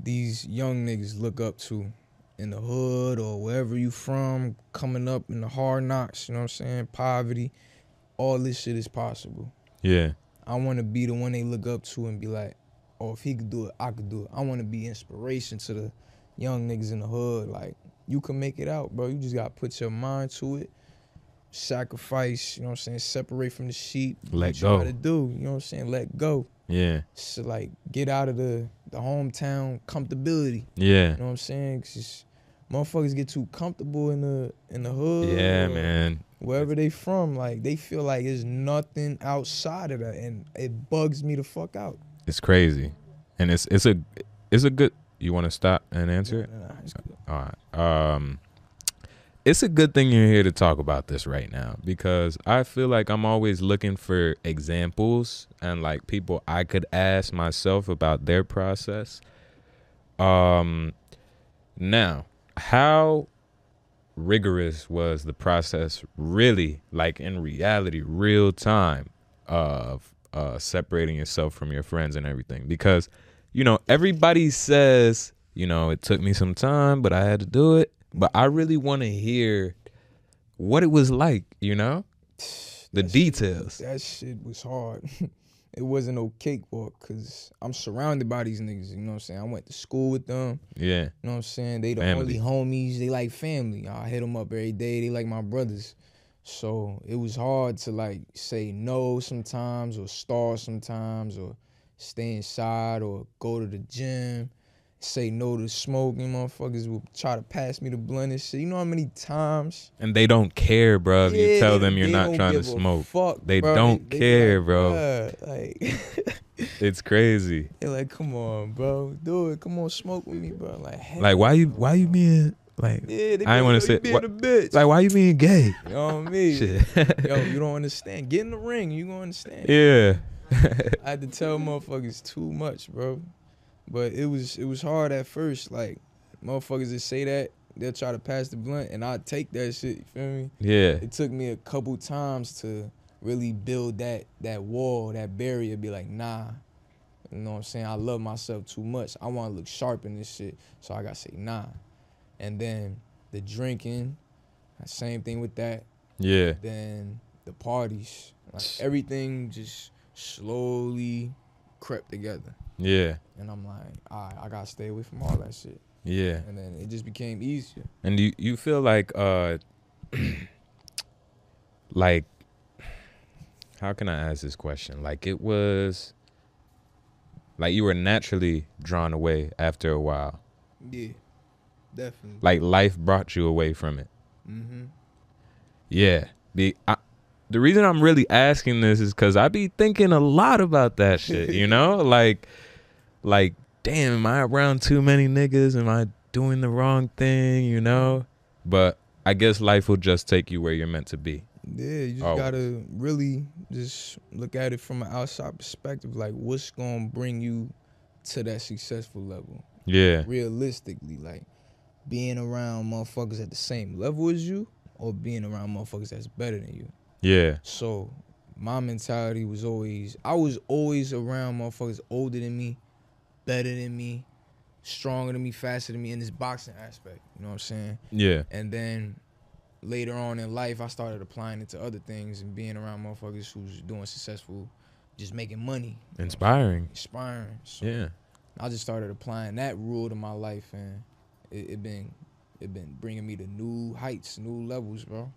these young niggas look up to in the hood or wherever you from, coming up in the hard knocks, you know what I'm saying? Poverty. All this shit is possible.
Yeah.
I want to be the one they look up to and be like, oh, if he could do it, I could do it. I want to be inspiration to the young niggas in the hood. Like, you can make it out, bro. You just got to put your mind to it, sacrifice, you know what I'm saying? Separate from the sheep.
Let
what you
go.
gotta do, you know what I'm saying? Let go.
Yeah.
So, like, get out of the, the hometown comfortability.
Yeah.
You know what I'm saying? 'Cause motherfuckers get too comfortable in the in the hood.
Yeah, man.
Wherever they from, like they feel like there's nothing outside of that, and it bugs me the fuck out.
It's crazy. And it's it's a it's a good you wanna stop and answer it?
Nah, nah.
All right. Um, it's a good thing you're here to talk about this right now because I feel like I'm always looking for examples and like people I could ask myself about their process. Um now, how rigorous was the process really like in reality real time of uh separating yourself from your friends and everything? Because you know everybody says you know it took me some time but i had to do it. But i really want to hear what it was like you know? The
That shit-
details.
That shit was hard. it wasn't no cakewalk because I'm surrounded by these niggas. You know what I'm saying? I went to school with them.
yeah
You know what I'm saying? They the
Family.
only homies. They like family. I hit them up every day. They like my brothers. So it was hard to like say no sometimes or starve sometimes or stay inside or go to the gym. Say no to smoking. Motherfuckers will try to pass me the blunt and shit. You know how many times?
and they don't care bro if you tell them you're not trying to smoke
Fuck,
They
bro.
don't
be
care,
like,
bro.
Like
it's crazy
they're like, come on, bro, do it. Come on, smoke with me, bro. Like,
like why you why you being like
Yeah, they
I ain't
be
wanna say-
being
what-
a bitch.
like why you being gay
you know what I mean?
shit
Yo, you don't understand. Get in the ring. You gonna understand.
yeah
I had to tell motherfuckers too much, bro. But it was it was hard at first. Like motherfuckers that say that they'll try to pass the blunt, and I take that shit. You feel me?
yeah
It took me a couple times to really build that that wall, that barrier. Be like, nah. You know what I'm saying? I love myself too much. I want to look sharp in this shit, so I gotta say nah. And then the drinking, same thing with that
yeah
then the parties, like everything just slowly crept together.
yeah
And I'm like, all right, I gotta stay away from all that shit.
yeah
And then it just became easier.
And you you feel like uh like how can I ask this question? Like it was like you were naturally drawn away after a while.
Yeah, definitely.
Like life brought you away from it.
mm-hmm.
Yeah. The I, the reason I'm really asking this is cuz I be thinking a lot about that shit, you know? like like damn, am I around too many niggas? Am I doing the wrong thing, you know? But I guess life will just take you where you're meant to be.
Yeah, you just
Always.
gotta really just look at it from an outside perspective. Like, what's gonna bring you to that successful level?
Yeah.
Realistically, like being around motherfuckers at the same level as you, or being around motherfuckers that's better than you.
Yeah.
So my mentality was always I was always around motherfuckers older than me, better than me, stronger than me, faster than me in this boxing aspect. You know what I'm saying?
Yeah.
And then later on in life I started applying it to other things and being around motherfuckers who's doing successful, just making money,
Inspiring.
inspiring. So
Yeah.
I just started applying that rule to my life and it, it been it been bringing me to new heights, new levels, bro.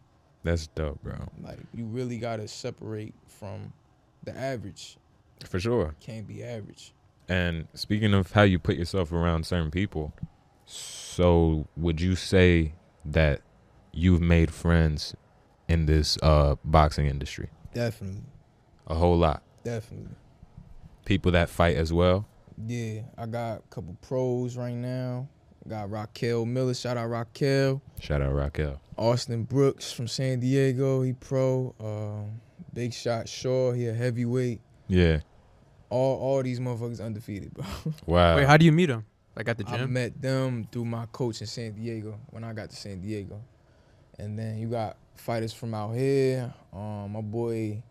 That's dope, bro.
Like you really gotta separate from the average.
For sure.
Can't be average.
And speaking of how you put yourself around certain people, so would you say that you've made friends in this uh boxing industry?
Definitely,
A whole lot.
definitely.
People that fight as well.
Yeah, I got a couple pros right now. Got Raquel Miller. Shout out Raquel.
Shout out Raquel.
Austin Brooks from San Diego. He pro. Um, Big Shot Shaw. He a heavyweight.
Yeah.
All all these motherfuckers undefeated, bro.
Wow.
Wait, how do you meet them? Like at the
I
gym?
met them through my coach in San Diego when I got to San Diego. And then you got fighters from out here. Um, my boy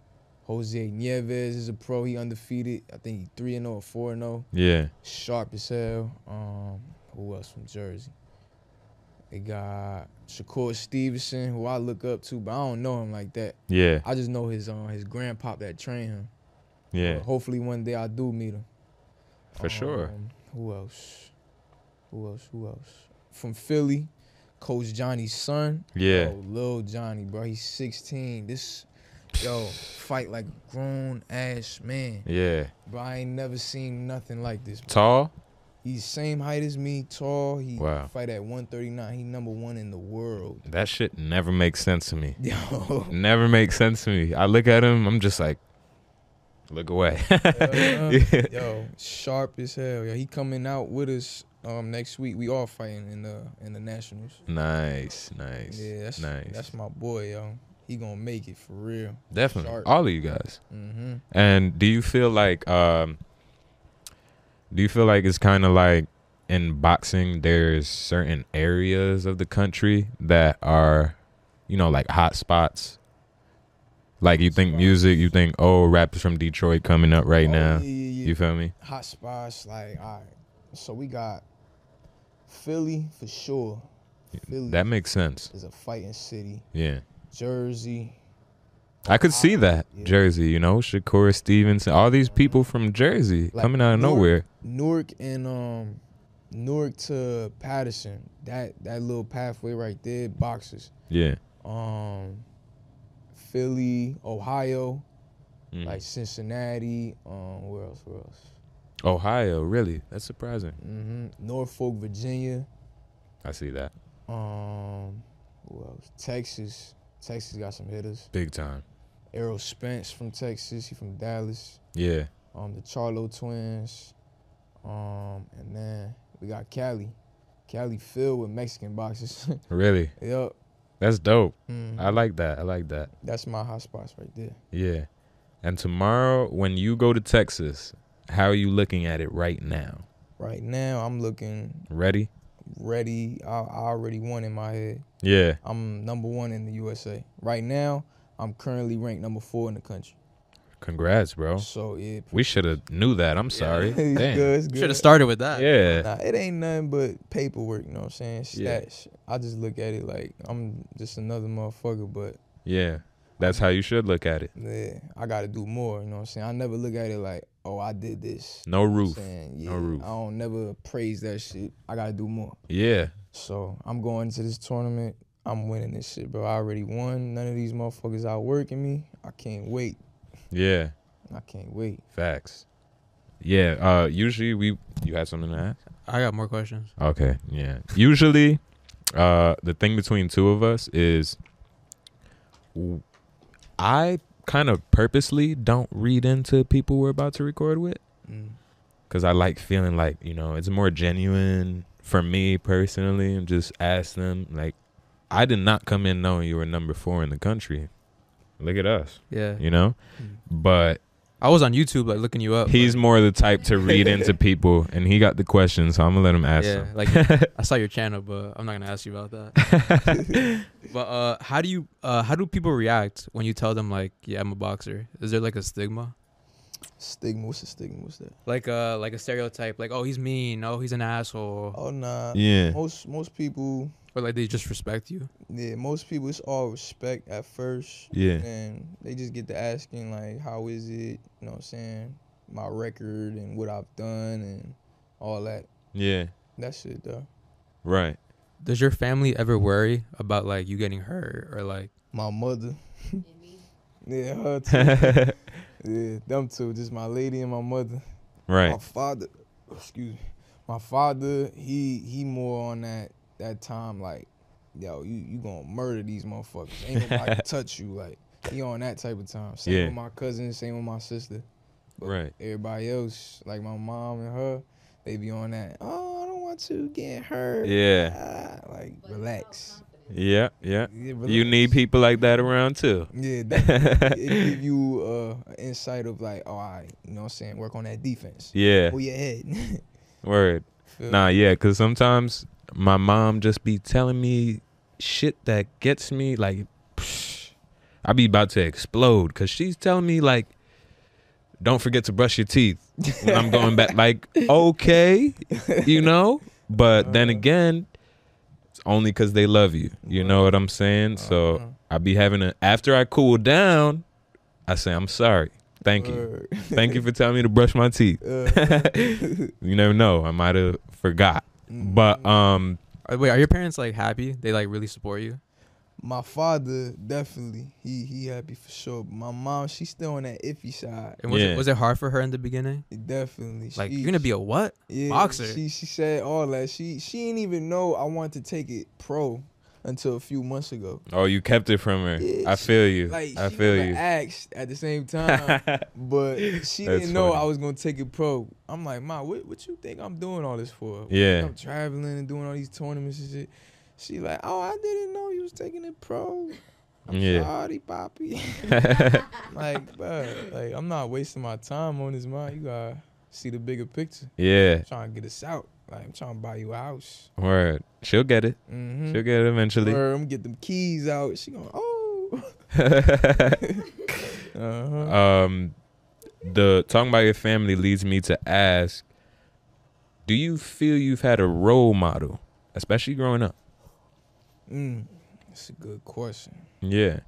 Jose Nieves is a pro. He undefeated. I think he 3 and 0 or 4 and 0.
yeah.
Sharp as hell. Um, who else from Jersey? They got Shakur Stevenson, who I look up to, but I don't know him like that.
Yeah.
I just know his um his grandpop that trained him.
Yeah.
But hopefully one day I do meet him.
For sure.
Um, Who else? Who else? Who else? From Philly, Coach Johnny's son.
Yeah.
Yo, Lil Johnny, bro. He's 16. This, yo, fight like a grown ass man.
Yeah.
Bro, I ain't never seen nothing like this. Bro.
Tall?
He's same height as me, tall. He
Wow.
fight at 139. He number one in the world.
That shit never makes sense to me.
Yo.
Never makes sense to me. I look at him, I'm just like, look away.
Hell,
Yeah.
Yo, sharp as hell. Yo, he coming out with us Um, next week we all fighting in the in the nationals.
Nice, nice,
Yeah, that's
nice.
that's my boy, yo. He gonna make it for real.
Definitely,
Sharp.
all of you guys.
Mm-hmm.
And do you feel like um do you feel like it's kind of like in boxing there's certain areas of the country that are you know like hot spots? Like you think music, you think oh rappers from Detroit coming up right
Oh,
now.
Yeah, yeah, yeah.
You feel me?
Hot spots, like all right. So we got Philly for sure. Philly
That makes sense.
is a fighting city.
Yeah.
Jersey.
I could see that.
Yeah.
Jersey, you know, Shakur Stevenson, all these people from Jersey
Like
coming out of
Newark-
nowhere.
Newark and um Newark to Paterson. That that little pathway right there, boxes.
Yeah.
Um Philly, Ohio,
Mhm.
like Cincinnati, um where else, where else?
Ohio, really? That's surprising.
hmm Norfolk, Virginia.
I see that.
Um who else? Texas. Texas got some hitters.
Big time.
Errol Spence from Texas, he from Dallas.
Yeah.
Um the Charlo twins. Um and then we got Cali. Cali filled with Mexican boxes.
Really?
yep.
That's dope.
Mhm.
I like that. I like that.
That's my hot spots right there.
Yeah. And tomorrow, when you go to Texas, how are you looking at it right now?
Right now, I'm looking
Ready?
ready. I, I already won in my head.
Yeah.
I'm number one in the USA. Right now, I'm currently ranked number four in the country.
Congrats, bro.
So yeah,
We should have knew that. I'm sorry.
it's
Damn.
good. Good.
Should have started with that.
Yeah.
Nah, it ain't nothing but paperwork. You know what I'm saying?
Yeah.
I just look at it like I'm just another motherfucker. But
Yeah. That's how you should look at it.
yeah, I got to do more. You know what I'm saying? I never look at it like, oh, I did this.
No
You know
roof.
saying?
No roof.
I don't never praise that shit. I got to do more.
Yeah.
So I'm going to this tournament. I'm winning this shit, bro. I already won. None of these motherfuckers outworking me. I can't wait.
Yeah.
I can't wait.
Facts. Yeah. Uh usually we you have something to ask?
I got more questions.
Okay, yeah. Usually, uh, the thing between two of us is, I kind of purposely don't read into people we're about to record with,
Mm.
cause I like feeling like you know it's more genuine for me personally, and just ask them like, I did not come in knowing you were number four in the country. Look at us,
Yeah.
you know.
Mm.
But
I was on YouTube like looking you up.
he's
but-
more the type to read into people, and he got the question, so I'm gonna let him ask
yeah,
them.
like I saw your channel, but I'm not gonna ask you about that. but uh, how do you uh, how do people react when you tell them like, yeah, I'm a boxer? Is there like a stigma,
Stigma. What's the stigma? What's that?
like uh, like a stereotype, like oh he's mean, oh he's an asshole,
Oh nah.
yeah,
Most most people.
Or like they just respect you?
Yeah, most people. It's all respect at first.
yeah.
And they just get to asking like, how is it? You know what I'm saying? My record and what I've done and all that.
Yeah,
That shit though.
right.
Does your family ever worry about like you getting hurt or like?
My mother. yeah, her too. yeah, them two. Just my lady and my mother.
right.
My father, excuse me. My father, he he more on that that time like, yo, you you gonna murder these motherfuckers. Ain't nobody touch you like. He on that type of time. Same
Yeah.
with my cousin, same with my sister. But
Right.
Everybody else, like my mom and her, they be on that. Oh, I don't want to get hurt.
Yeah.
Ah, like relax.
Yeah, yeah.
Yeah,
You need people like that around too.
Yeah, that, it give you uh, insight of like, oh, I, you know what I'm saying, work on that defense.
Yeah.
Pull your head.
Word.
Feel
Nah, yeah, cuz sometimes my mom just be telling me shit that gets me like psh, I be about to explode cuz she's telling me like don't forget to brush your teeth when I'm going back like okay, you know? But then
Uh.
again, it's only cuz they love you. You know what I'm saying? So
Uh-huh.
I be having a after I cool down, I say I'm sorry. Thank you. Thank you for telling me to brush my teeth.
Uh,
You never know. I might have forgot. But um
Wait, are your parents like happy? They like really support you?
my father definitely he he happy for sure. But my mom, she's still on that iffy side.
And was
Yeah.
it was it hard for her in the beginning?
Definitely.
Like
she,
you're gonna be a what?
yeah,
boxer.
She she said all that. She she didn't even know I wanted to take it pro. Until a few months ago.
Oh, you kept it from her.
Yeah,
I
she-
feel you.
Like
I feel you.
asked at the same time, but she didn't know
funny.
I was gonna take it pro. I'm like, Ma, what, what you think I'm doing all this for?
Yeah.
I'm traveling and doing all these tournaments and shit. She like, oh, I didn't know you was taking it pro. I'm
Yeah.
sorry, Poppy. Like, bro, like I'm not wasting my time on this, man. You gotta see the bigger picture.
yeah.
I'm trying to get us out. Like I'm trying to buy you a house.
Word. She'll get it.
Mm-hmm.
She'll get it eventually.
Or I'm gonna get them keys out. She going, oh. uh-huh.
um, the talking about your family leads me to ask: Do you feel you've had a role model, especially growing up?
Mm, that's a good question.
Yeah.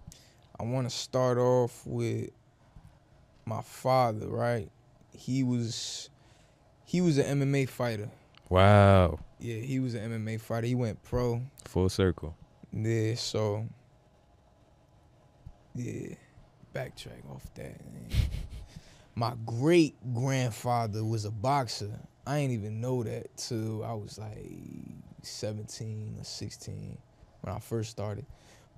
I want to start off with my father. Right, he was he was an MMA fighter.
Wow.
Yeah, he was an MMA fighter. He went pro.
Full circle.
Yeah, so yeah, backtrack off that. My great grandfather was a boxer. I ain't even know that till I was like 17 or 16 when I first started.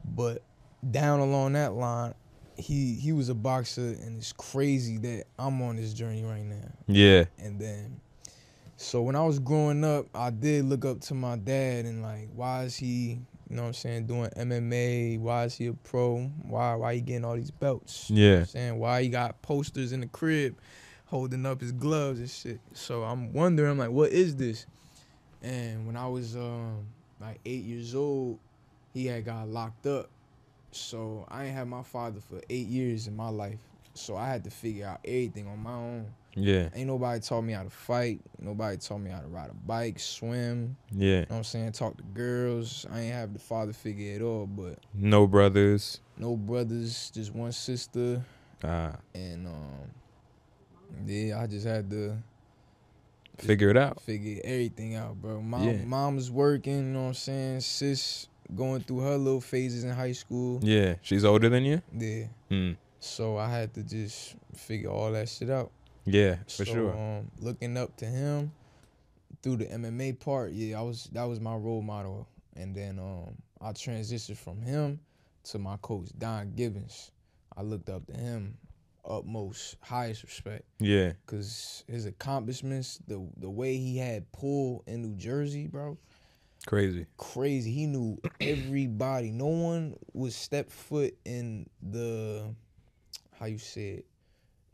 But down along that line, he he was a boxer, and it's crazy that I'm on this journey right now.
Yeah.
And then, so when I was growing up, I did look up to my dad and like, why is he, you know what I'm saying, doing MMA? Why is he a pro? Why why he getting all these belts? You know
Yeah.
I'm saying why he got posters in the crib, holding up his gloves and shit. So I'm wondering, I'm like, what is this? And when I was um like eight years old, he had got locked up. So I ain't had my father for eight years in my life. So I had to figure out everything on my own.
Yeah.
Ain't nobody taught me how to fight. Nobody taught me how to ride a bike, swim.
Yeah.
You know what I'm saying? Talk to girls. I ain't have the father figure at all, but
No brothers.
no brothers, just one sister.
Ah.
And um yeah, I just had to
Figure it out.
figure everything out, bro. Mom
Yeah.
mom was working, you know what I'm saying? Sis going through her little phases in high school.
Yeah. She's older than you.
Yeah.
Hmm.
So I had to just figure all that shit out.
Yeah. For
so,
sure.
Um, looking up to him through the MMA part, yeah, I was that was my role model. And then um, I transitioned from him to my coach Don Gibbons. I looked up to him utmost highest respect
Yeah.
because his accomplishments, the the way he had pull in New Jersey, bro,
Crazy.
crazy. He knew everybody. No one would step foot in the how you say it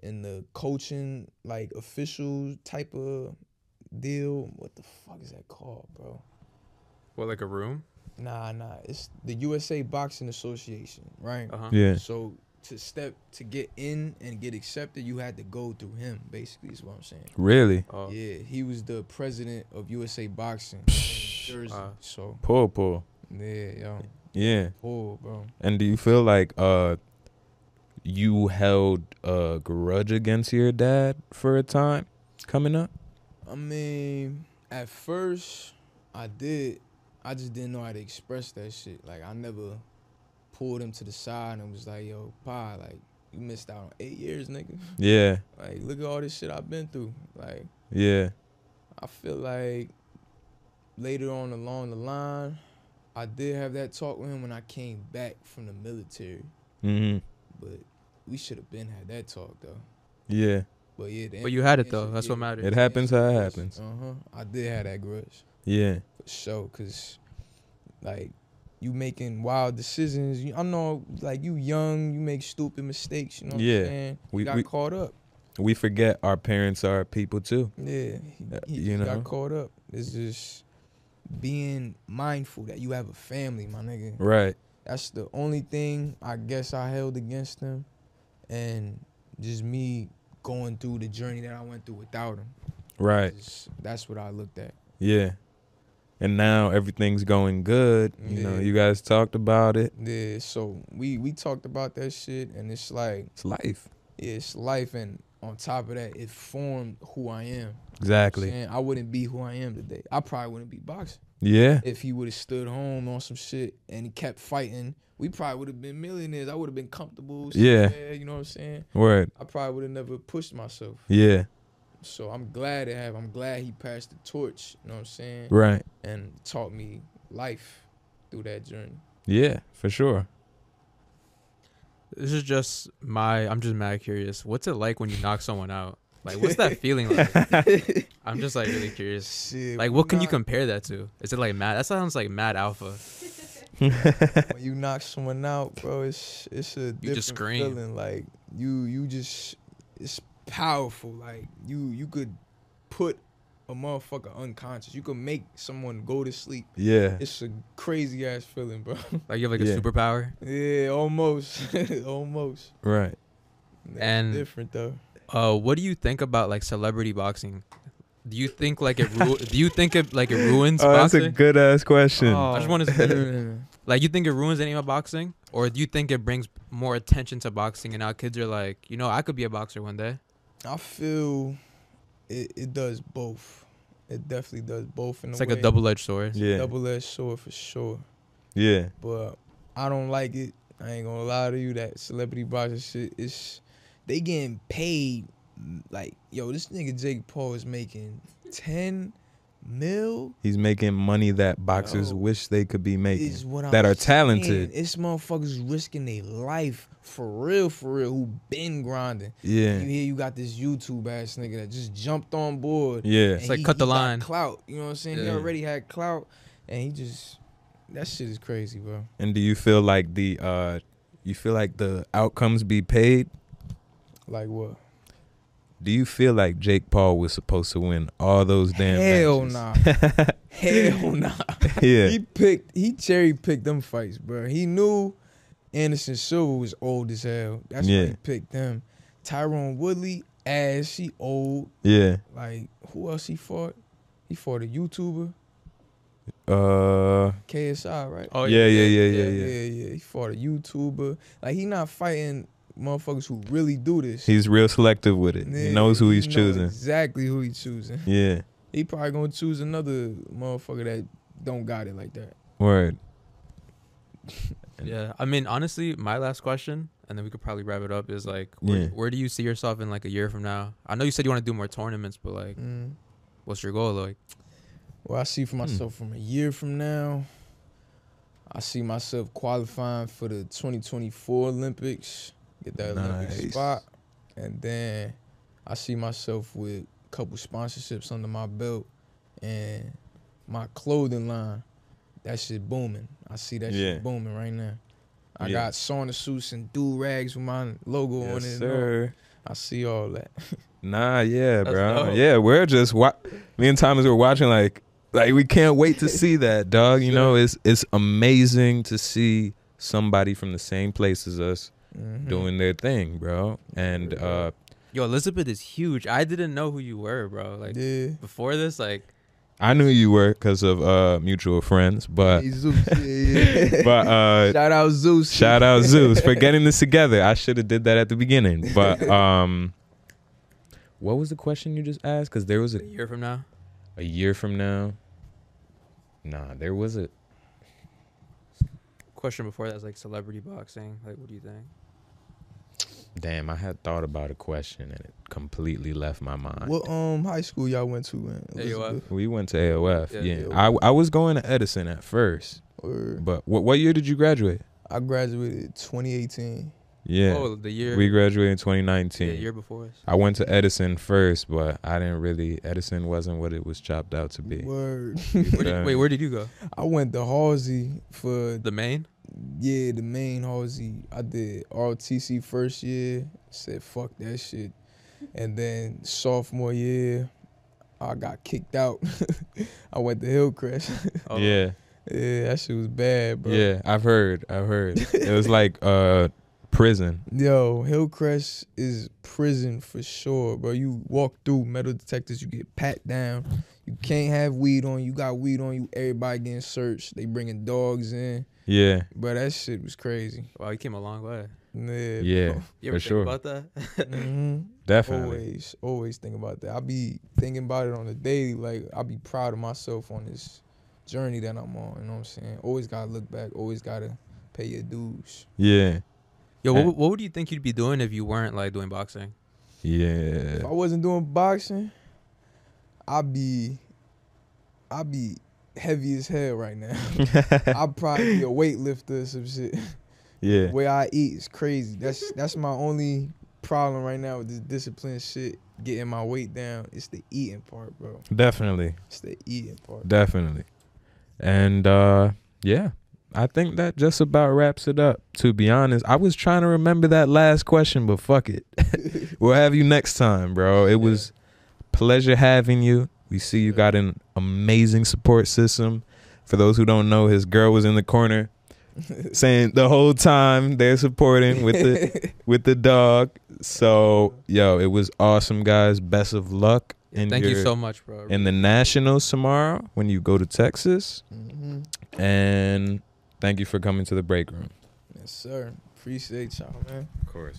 in the coaching like official type of deal. What the fuck is that called, bro?
What, like a room?
Nah, nah. It's the USA Boxing Association, right?
Uh huh.
Yeah.
So to step to get in and get accepted, you had to go through him. Basically, is what I'm saying.
Really.
Oh.
Yeah, he was the president of USA Boxing in Jersey.
Wow.
So
Pull, pull.
yeah, yo,
Yeah.
pull, bro.
And do you feel like uh you held a grudge against your dad for a time coming up?
I mean, at first, I did. I just didn't know how to express that shit. Like, I never pulled him to the side and was like, "Yo, Pa, like, you missed out on eight years, nigga.
Yeah.
Like, look at all this shit I've been through. Like,
Yeah.
I feel like later on along the line, I did have that talk with him when I came back from the military.
Mhm.
But we should have been had that talk though.
Yeah.
But yeah, the
But you had it though. That's what matters.
It happens how it happens.
Uh huh. I did have that grudge.
Yeah.
for sure. Cause like you making wild decisions. I know like you young, you make stupid mistakes. You know what
Yeah.
I'm saying?
We-
We got
we-
caught up.
We forget our parents are people too.
Yeah, he,
Uh,
he
you know?
got caught up. It's just being mindful that you have a family, my nigga.
Right.
That's the only thing I guess I held against him, and just me going through the journey that I went through without him.
Right.
Just- that's what I looked at.
Yeah. And now everything's going good. You know, you guys talked about it.
Yeah, so we we talked about that shit, and it's like
It's life.
yeah, it's life, and on top of that, it formed who I am.
Exactly.
Saying I wouldn't be who I am today. I probably wouldn't be boxing
Yeah.
if he would have stood home on some shit and he kept fighting. We probably would have been millionaires. I would have been comfortable.
Yeah.
somewhere, you know what I'm saying.
Word.
I probably would have never pushed myself.
Yeah.
So I'm glad to have. I'm glad he passed the torch. You know what I'm saying,
Right.
and taught me life. through that journey.
Yeah, for sure.
This is just my. I'm just mad curious. What's it like when you knock someone out? Like, what's that feeling like? I'm just like really curious.
Shit.
Like, what can you compare that to? Is it like mad? That sounds like mad alpha.
when you knock someone out, bro, it's it's a different
just scream.
feeling. Like you you just it's powerful. Like you you could put a motherfucker unconscious. You could make someone go to sleep.
Yeah.
It's a crazy ass feeling, bro.
Like you have like
Yeah.
a superpower.
yeah, almost, almost.
Right.
That's
And-
different though.
Uh, what do you think about like celebrity boxing? Do you think like it? Ru- do you think it like it ruins
Oh, that's a good ass question.
I just wanted to
to.
like you think it ruins any of boxing, or do you think it brings more attention to boxing and now kids are like, you know, I could be a boxer one day.
I feel it, it does both. It definitely does both. In
It's
a
like a double-edged sword.
Yeah.
double edged sword for sure.
Yeah.
But I don't like it. I ain't gonna lie to you. That celebrity boxing shit is they getting paid like yo. This nigga Jake Paul is making ten mil.
He's making money that boxers
Yo.
wish they could be making.
Is what I'm
that are
saying.
talented.
It's motherfuckers risking their life for real, for real. Who been grinding?
Yeah.
You hear you got this YouTube ass nigga that just jumped on board.
Yeah.
It's
like
he-
cut the
he got
line.
Clout. You know what I'm saying? He already had clout, and he just that shit is crazy, bro.
And do you feel like the uh you feel like the outcomes be paid?
Like what?
Do you feel like Jake Paul was supposed to win all those damn
Hell
matches?
nah. Hell nah.
yeah.
He picked. He cherry picked them fights, bro. He knew Anderson Silva was old as hell. That's why he picked them. Tyron Woodley, ass, she old.
yeah.
Like who else he fought? He fought a YouTuber,
Uh
KSI, right?
Oh
yeah, yeah, yeah, yeah,
yeah,
yeah.
yeah, yeah. He fought a YouTuber. Like he not fighting motherfuckers who really do this.
He's real selective with it. He knows who he's
know
choosing.
Exactly who he's choosing.
Yeah.
He probably gonna choose another motherfucker that don't got it like that.
Word.
Yeah, I mean, honestly, my last question, and then we could probably wrap it up. Is like, where,
Yeah.
where do you see yourself in like a year from now? I know you said you want to do more tournaments, but like,
Mm.
what's your goal? Like,
Well, I see
Hmm.
for myself from a year from now, I see myself qualifying for the 2024 Olympics, get that Olympic spot, and then I see myself with a couple sponsorships under my belt and my clothing line. That shit booming. I see that
Yeah.
shit booming right now. I
Yeah.
got sauna suits and do rags with my logo on it.
sir.
I see all that.
Nah, yeah,
That's
bro.
dope.
Yeah, we're just wa- me and Thomas were watching like like we can't wait to see that, dog. You know, it's it's amazing to see somebody from the same place as us
Mhm.
doing their thing, bro. And uh
yo, Elizabeth is huge. I didn't know who you were, bro. Like
yeah.
before this, like,
I knew you were because of uh mutual friends, but
Hey, Zeus, yeah, yeah.
but uh
shout out Zeus.
shout out Zeus for getting this together. I should have did that at the beginning. But um what was the question you just asked? Because there was a
a year from now.
a year from now. Nah, there was a
Question before that was like celebrity boxing. Like, what do you think?
damn. I had thought about a question and it completely left my mind.
What um high school y'all went to, man?
AOF.
We went to AOF.
Yeah,
Yeah,
yeah.
I I was going to Edison at first,
Or
but what what year did you graduate?
I graduated 2018.
Yeah,
Oh, the year.
we graduated in
yeah,
2019.
year before us.
I went to Edison first, but I didn't really. Edison wasn't what it was chopped out to be.
Word.
Where did, wait, where did you go?
I went to Halsey for
The main.
yeah the main Halsey. I did ROTC first year. Said fuck that shit, and then sophomore year, I got kicked out. I went to Hillcrest.
Oh,
Yeah,
yeah, that shit was bad, bro.
yeah. I've heard. I've heard. it was like uh prison.
Yo, Hillcrest is prison for sure, bro. You walk through metal detectors, you get pat down. You can't have weed on you. You got weed on you. Everybody getting searched. They bringing dogs in.
Yeah,
But that shit was crazy.
Wow, you came a long way.
Yeah.
yeah,
You ever
For
think
sure.
about that?
hmm
definitely.
Always, always think about that. I be thinking about it on the daily. Like I be proud of myself on this journey that I'm on. You know what I'm saying? Always gotta look back. Always gotta pay your dues.
Yeah,
Yo, what, what would you think you'd be doing if you weren't like doing boxing?
yeah.
If I wasn't doing boxing, I'd be, I'd be heavy as hell right now. I'd probably be a weightlifter or some shit.
yeah.
The way I eat is crazy. That's that's my only problem right now with this discipline shit. Getting my weight down. It's the eating part, bro.
Definitely.
It's the eating part.
Definitely. And uh yeah, I think that just about wraps it up. To be honest, I was trying to remember that last question, but fuck it. we'll have you next time, bro. It was pleasure having you. We see you got an amazing support system. For those who don't know, his girl was in the corner saying the whole time they're supporting with the with the dog. So, yo, it was awesome, guys. Best of luck in
Thank
your,
you so much, bro.
in the Nationals tomorrow when you go to Texas.
hmm
And thank you for coming to the break room.
Yes, sir. Appreciate y'all, man.
Of course.